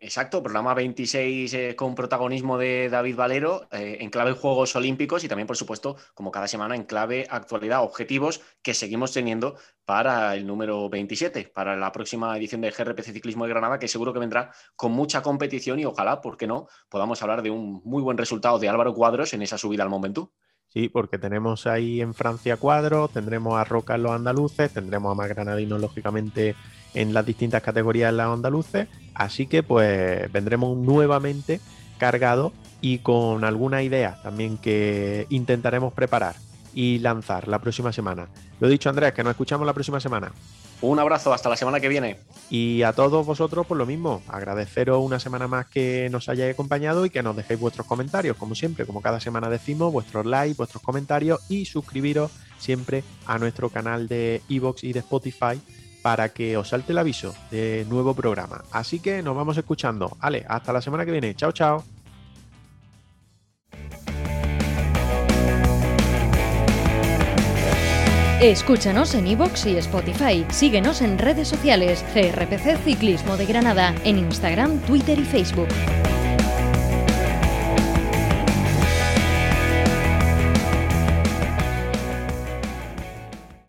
Exacto, programa 26 eh, con protagonismo de David Valero eh, en clave Juegos Olímpicos y también, por supuesto, como cada semana, en clave actualidad, objetivos que seguimos teniendo para el número 27, para la próxima edición de GRPC Ciclismo de Granada, que seguro que vendrá con mucha competición y ojalá, ¿por qué no?, podamos hablar de un muy buen resultado de Álvaro Cuadros en esa subida al Momentum. Sí, porque tenemos ahí en Francia cuadros, tendremos a Roca en los andaluces, tendremos a más granadinos, lógicamente, en las distintas categorías en los andaluces. Así que, pues, vendremos nuevamente cargados y con alguna idea también que intentaremos preparar y lanzar la próxima semana. Lo dicho, Andrés, que nos escuchamos la próxima semana. Un abrazo, hasta la semana que viene. Y a todos vosotros, por lo mismo, agradeceros una semana más que nos hayáis acompañado y que nos dejéis vuestros comentarios, como siempre, como cada semana decimos, vuestros likes, vuestros comentarios y suscribiros siempre a nuestro canal de Evox y de Spotify para que os salte el aviso de nuevo programa. Así que nos vamos escuchando. Ale, hasta la semana que viene. Chao, chao. Escúchanos en iVoox y Spotify. Síguenos en redes sociales. CRPC Ciclismo de Granada. En Instagram, Twitter y Facebook.